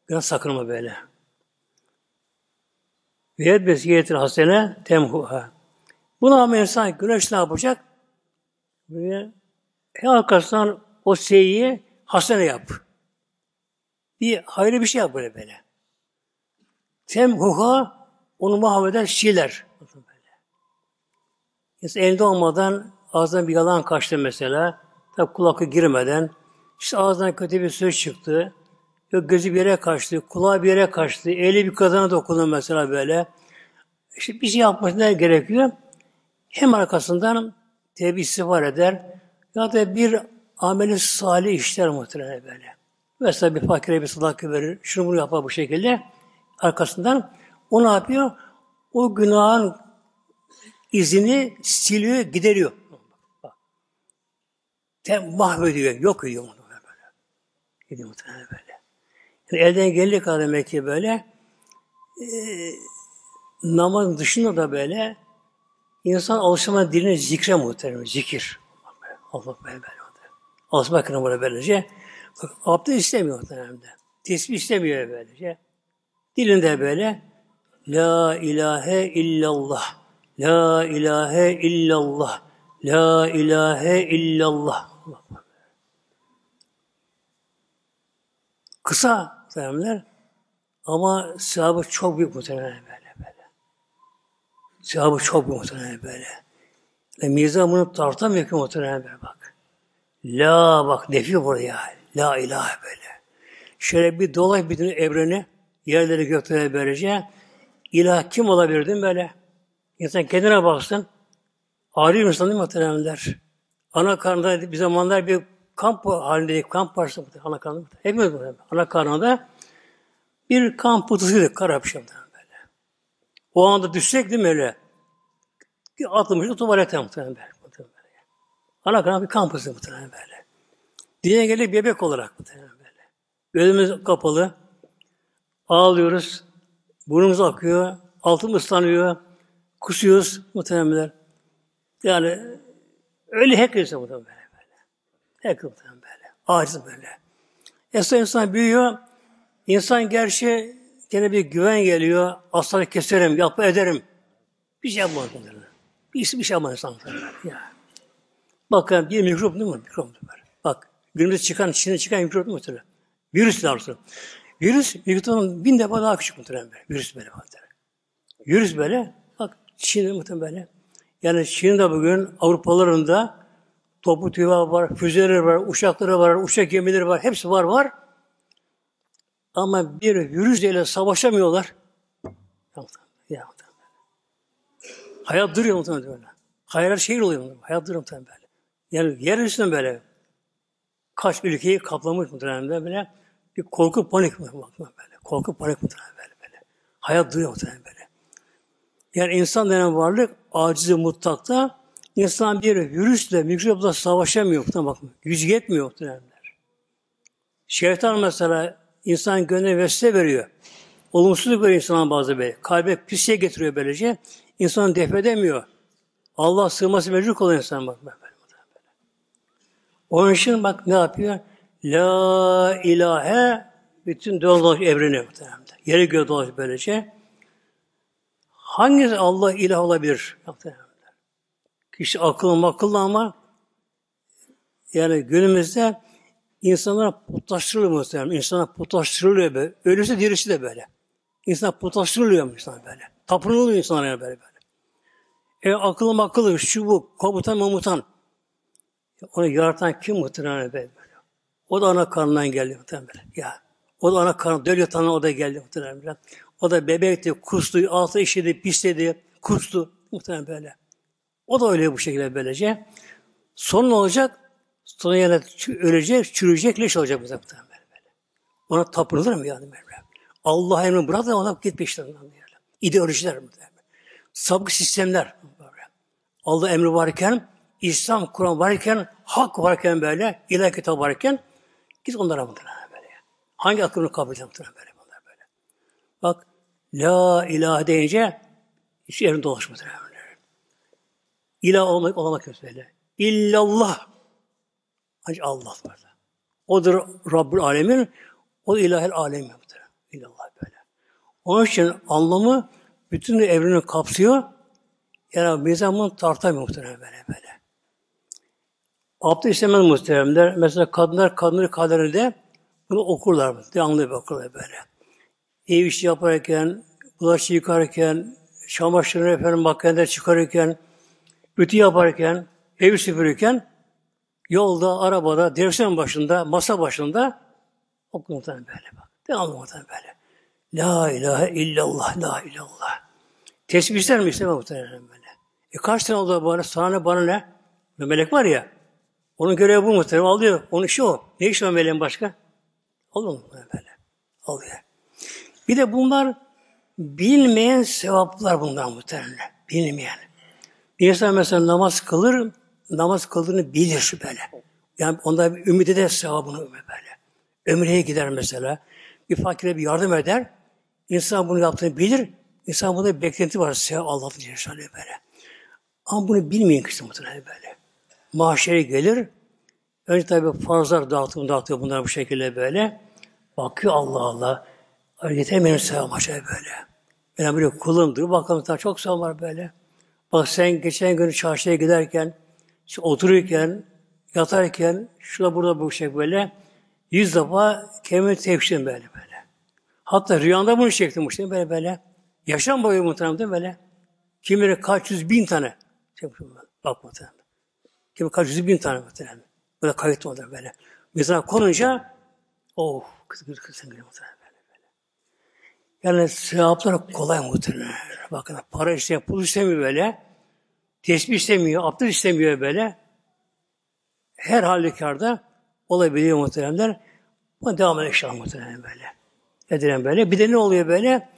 günah sakınma böyle. Ve yedbes yiyetil hasene temhuha. Buna ama insan güneş ne yapacak? En arkasından o şeyi hasene yap. Bir hayırlı bir şey yap böyle böyle. Temhuha onu mahveden şeyler. Mesela elinde olmadan ağzından bir yalan kaçtı mesela. Tabi kulakı girmeden. İşte ağzından kötü bir söz çıktı. Yok gözü bir yere kaçtı, kulağı bir yere kaçtı, eli bir kazana dokundu mesela böyle. İşte bir şey yapmasına gerekiyor. Hem arkasından tevbe istiğfar eder ya da bir ameli salih işler muhtemelen böyle. Mesela bir fakire bir sadaka verir, şunu bunu yapar bu şekilde. Arkasından o ne yapıyor? O günahın izini siliyor, gideriyor. Tem mahvediyor, yok ediyor onu böyle. Gidiyor muhtemelen böyle. Yani elden geldiği kadar demek ki böyle e, namazın dışında da böyle insan alışma diline zikre muhtemelen, zikir. Allah böyle böyle. Alışma kırmızı böylece. Abdest istemiyor muhtemelen. Tesbih istemiyor böylece. Dilinde böyle La ilahe illallah. La ilahe illallah. La ilahe illallah. Kısa muhtemelenler ama sahabı çok büyük muhtemelen böyle böyle. Sahabı çok büyük muhtemelen böyle. Yani mizan bunu tartamıyor ki muhtemelen böyle bak. La bak nefi buraya. La ilahe böyle. Şöyle bir dolay bütün evreni, yerleri gökleri böylece. İlah kim olabilirdin böyle? İnsan kendine baksın. Alim insan değil mi muhtemelenler? Ana karnında bir zamanlar bir kamp halindeydik. Kamp parçası ana karnında. Hepimiz burada. Ana karnında bir kamp putusuydu Karapşam'da böyle. O anda düşsek değil mi öyle? Atılmıştık tuvalete muhtemelen böyle. Ana karnında bir kamp putusu muhtemelen böyle. Dünyaya geldik bebek olarak böyle. Gözümüz kapalı. Ağlıyoruz. Burnumuz akıyor. Altımız ıslanıyor. Kusuyoruz muhtemelen. Yani öyle herkes muhtemelen böyle. Herkes muhtemelen böyle. Aciz böyle. Esra insan büyüyor. İnsan gerçi gene bir güven geliyor. Aslanı keserim, yap ederim. Bir şey yapmaz. Bir, bir şey yapmaz insan. Ya. Bakın bir mikrop değil mi? Mikrop böyle. Bak günümüzde çıkan, içine çıkan mikrop muhtemelen. Virüs lazım. Virüs mikrofon bin defa daha küçük muhtemelen böyle. Virüs böyle muhtemelen. Virüs böyle. Bak Çin'de muhtemelen böyle. Yani Çin'de bugün Avrupalıların da topu tüyü var, füzeleri var, uçakları var, uçak gemileri var. Hepsi var var. Ama bir virüs ile savaşamıyorlar. Ya, Hayat duruyor muhtemelen böyle. Hayal şehir oluyor. Hayat duruyor muhtemelen böyle. Yani yer üstünden böyle kaç ülkeyi kaplamış muhtemelen böyle bir korku panik mi böyle. Korku panik muhtemelen böyle böyle. Hayat duruyor muhtemelen böyle. Yani insan denen varlık acizi mutlakta insan bir virüsle, mikropla savaşamıyor muhtemelen bakma. Gücü yetmiyor muhtemelenler. Şeytan mesela insan gönlüne vesile veriyor. Olumsuzluk veriyor insana bazı böyle. Kalbe pisliğe getiriyor böylece. İnsanı def edemiyor. Allah sığması mecbur oluyor insan bak. Onun için bak ne yapıyor? La ilahe bütün dolaş evreni muhtemelen. Yere göğe dolaş böylece. Hangisi Allah ilah olabilir? Muhtemelen. Kişi akıllı makıllı ama yani günümüzde insanlara putlaştırılıyor muhtemelen. İnsana putlaştırılıyor böyle. Ölüsü dirisi de böyle. İnsan putlaştırılıyor insan böyle. Tapınılıyor insanlara böyle böyle. E akıllı makıllı, şu bu, komutan mamutan. Onu yaratan kim muhtemelen böyle. O da ana karnından geldi muhtemelen. Ya. O da ana karnı, döl yatağına o da geldi muhtemelen. O da bebekti, kustu, altı işledi, pisledi, kustu muhtemelen böyle. O da öyle bu şekilde böylece. Son ne olacak? Sonra yani ölecek, çürüyecek, leş olacak muhtemelen böyle. Ona tapınılır mı yani böyle? Allah emrini bırak da ona git peşlerinden yani. İdeolojiler muhtemelen. Sabık sistemler. Böyle. Allah emri varken İslam, Kur'an varken, hak varken böyle, ilah kitabı varken git onlara bunlara böyle. Hangi aklını kabul edeceğim böyle bunlar böyle. Bak La ilahe deyince hiç yerin dolaşmadır. Böyle. İlah olmak, olamak yok böyle. İllallah. Ancak Allah var. Odur Rabbül Alemin, o ilahel alemin. İllallah böyle. Onun için anlamı bütün evreni kapsıyor. Yani mizamın tartamıyor muhtemelen böyle böyle. Abdest istemez muhteremler. Mesela kadınlar kadınları kaderinde bunu okurlar. Devamlı okurlar böyle. Ev işi yaparken, bulaşık yıkarken, çamaşırını efendim makinede çıkarırken, Ütü yaparken, evi süpürürken, yolda, arabada, direksiyon başında, masa başında okun muhtemelen böyle bak. Devamlı muhtemelen böyle. La ilahe illallah, la illallah. Tesbih ister mi? İstemem muhtemelen böyle. E kaç tane oldu bana? Sana bana ne? Bir melek var ya, onun görevi bu muhtemelen alıyor. Onun işi o. Ne işi var meleğin başka? Olur mu böyle? Alıyor. Bir de bunlar bilmeyen sevaplar bunlar muhtemelen. Bilmeyen. Bir insan mesela namaz kılır, namaz kıldığını bilir böyle. Yani onda bir ümit eder sevabını böyle. Ömreye gider mesela. Bir fakire bir yardım eder. İnsan bunu yaptığını bilir. İnsan bunda beklenti var. Sevap Allah'ın Celle böyle. Ama bunu bilmeyen kişi muhtemelen böyle. Mahşere gelir. Önce tabi farzlar dağıtıyor, dağıtıyor bunlar bu şekilde böyle. Bakıyor Allah Allah. Yeter benim sevabım aşağıya böyle. Ben böyle kulumdur. Bakalım daha çok sevap var böyle. Bak sen geçen gün çarşıya giderken, işte otururken, yatarken, şurada burada bu şey böyle, yüz defa kendimi tepşim böyle böyle. Hatta rüyanda bunu çektim işte böyle böyle. Yaşam boyu muhtemelen böyle. Kimine kaç yüz bin tane. Bak muhtemelen. Kimi kaç yüz bin tane muhtemelen. Böyle kayıt oldu böyle. Mesela konunca oh kız kız kız sen muhtemelen böyle böyle. Yani sevaplar kolay muhtemelen. Bakın para istemiyor, pul istemiyor böyle. Tesbih istemiyor, abdest istemiyor böyle. Her halükarda olabiliyor muhteremler. Bu devam eder inşallah muhterem böyle. Edilen böyle. Bir de ne oluyor böyle?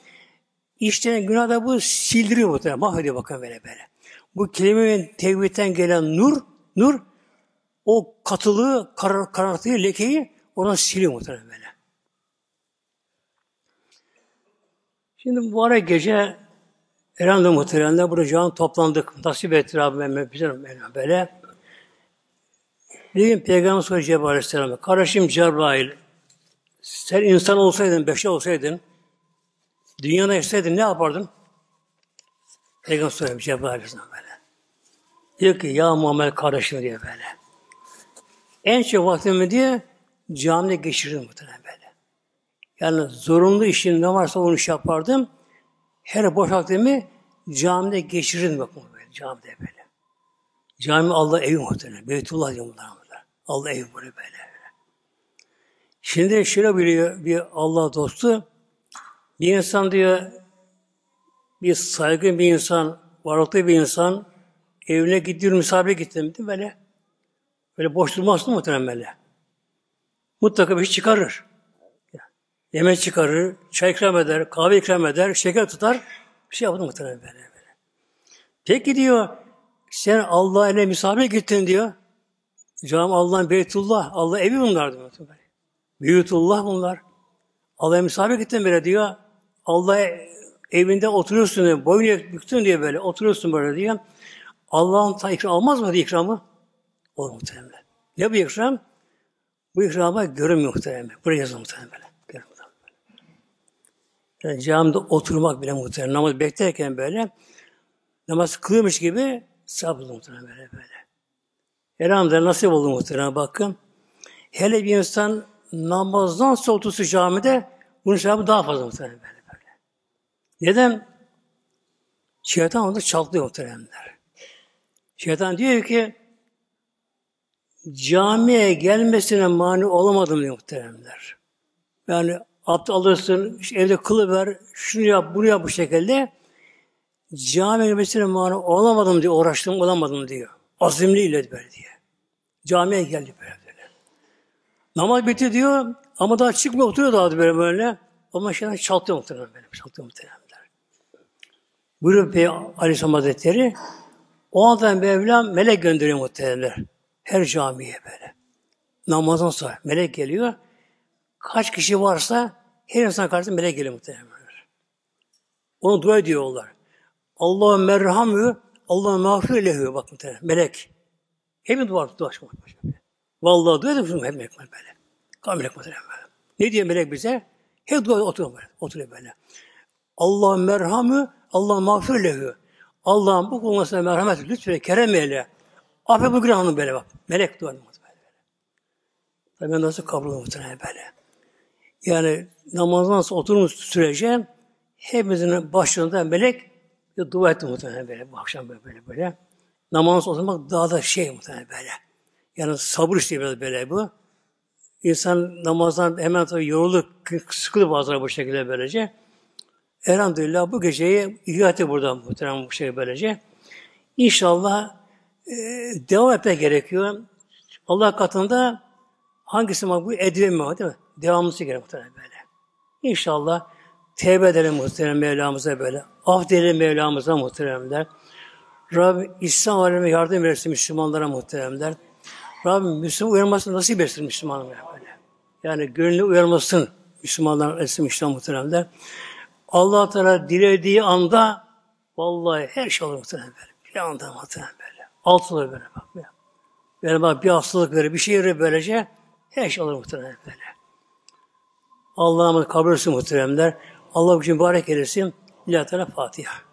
İşte günah da bu sildiriyor muhterem. Mahvediyor bakın böyle böyle. Bu kelimenin tevhidden gelen nur, nur o katılığı, kar, karartıyı, lekeyi oradan siliyor muhterem böyle. Şimdi bu ara gece Elhamdülillah muhteremler burada can toplandık. Nasip etti Rabbim bizim böyle. Bir gün Peygamber sonra Cebrail Aleyhisselam'a kardeşim Cebrail sen insan olsaydın, beşer olsaydın dünyada yaşasaydın ne yapardın? Peygamber soruyor Cebrail Aleyhisselam. Diyor ki ya Muhammed kardeşim diye böyle. En çok vaktimi diye camide geçirdim muhtemelen böyle. Yani zorunlu işin ne varsa onu iş yapardım. Her boş vaktimi camide geçirirdim bakın böyle, camide böyle. Cami Allah evi muhtemelen. Beytullah diyor bunlar. Allah evi böyle böyle. Şimdi şöyle biliyor bir Allah dostu. Bir insan diyor bir saygın bir insan, varlıklı bir insan evine gidiyor, misafire gittim değil böyle? Böyle boş durmaz mı muhtemelen böyle? Mutlaka bir şey çıkarır. Yemek çıkarır, çay ikram eder, kahve ikram eder, şeker tutar. Bir şey yapar muhtemelen böyle, böyle. Peki diyor, sen Allah'a ile misafir gittin diyor. Cami Allah'ın Beytullah, Allah evi bunlar diyor. Beytullah bunlar. Allah'a misafir gittin böyle diyor. Allah evinde oturuyorsun diyor. Boyunu büktün diyor böyle. Oturuyorsun böyle diyor. Allah'ın ta ikram almaz mı ikramı? Olur muhtemelen. Ne bu ikram? Bu ikrama görünmüyor muhtemelen. Buraya yazın muhtemelen. Yani camide oturmak bile muhtemelen. Namaz beklerken böyle namaz kılıyormuş gibi sabırlı muhtemelen böyle böyle. Elhamdülillah nasip oldu muhtemelen bakın. Hele bir insan namazdan otursa camide bunun sevabı daha fazla muhtemelen böyle böyle. Neden? Şeytan onu çalklıyor muhtemelenler. Şeytan diyor ki camiye gelmesine mani olamadım diyor muhteremler. Yani abdest alırsın, işte evde kılıver, şunu yap, bunu yap bu şekilde. Camiye gelmesine mani olamadım diyor, uğraştım, olamadım diyor. Azimliyle böyle diye. Camiye geldi böyle böyle. Namaz bitti diyor ama daha çıkmıyor, oturuyor daha böyle böyle. Ama şeyden çaltıyor böyle, çaltıyor muhtemelenler. Buyuruyor Peygamber Aleyhisselam Hazretleri, o anda Mevlam melek gönderiyor muhtemelenler. Her camiye böyle. Namazdan sonra melek geliyor. Kaç kişi varsa her insan karşısında melek geliyor muhtemelen. Onu dua ediyorlar. Allah'ın merhamü, Allah'ın mağfir lehu. Bak muhtemelen. Melek. Hep dua dua Vallahi dua ediyor hep melek böyle. Kam melek muhtemelen böyle. Ne diyor melek bize? Hep dua oturuyor böyle. Oturuyor böyle. Allah'ın merhamü, Allah'ın mağfir lehu. Allah'ın bu kuluna merhamet lütfen kerem eyle. Affet bu günahını böyle bak. Melek dua ediyor. Tabi nasıl kabul muhtemelen böyle. Yani namazdan sonra oturmuş sürece hepimizin başında melek bir dua etti muhtemelen böyle bu akşam böyle böyle böyle. namaz oturmak daha da şey muhtemelen böyle. Yani sabır istiyor biraz böyle bu. İnsan namazdan hemen tabii yorulur, sıkılır bazen bu şekilde böylece. Elhamdülillah bu geceyi ihya burada muhtemelen bu şey böylece. İnşallah e, devam etmek gerekiyor. Allah katında hangisi makbul edilmiyor değil mi? Devamlısı gerekiyor muhtemelen böyle. İnşallah tevbe edelim muhterem Mevlamıza böyle. Af dilerim Mevlamıza muhteremler. Rabbim İslam alemine yardım etsin Müslümanlara muhteremler. Rabbim Müslüman uyanmasını nasip etsin Müslümanlara böyle. Yani gönlü uyanmasın Müslümanlar etsin Müslüman muhteremler. Allah Teala dilediği anda vallahi her şey olur muhterem böyle. Bir anda muhterem böyle. Alt olur böyle bak. Böyle, böyle bak bir hastalık verir, bir şey verir böylece her şey olur muhterem böyle. Allah'ımız kabul etsin muhteremler. Allah için mübarek eylesin. İlahi Teala Fatiha.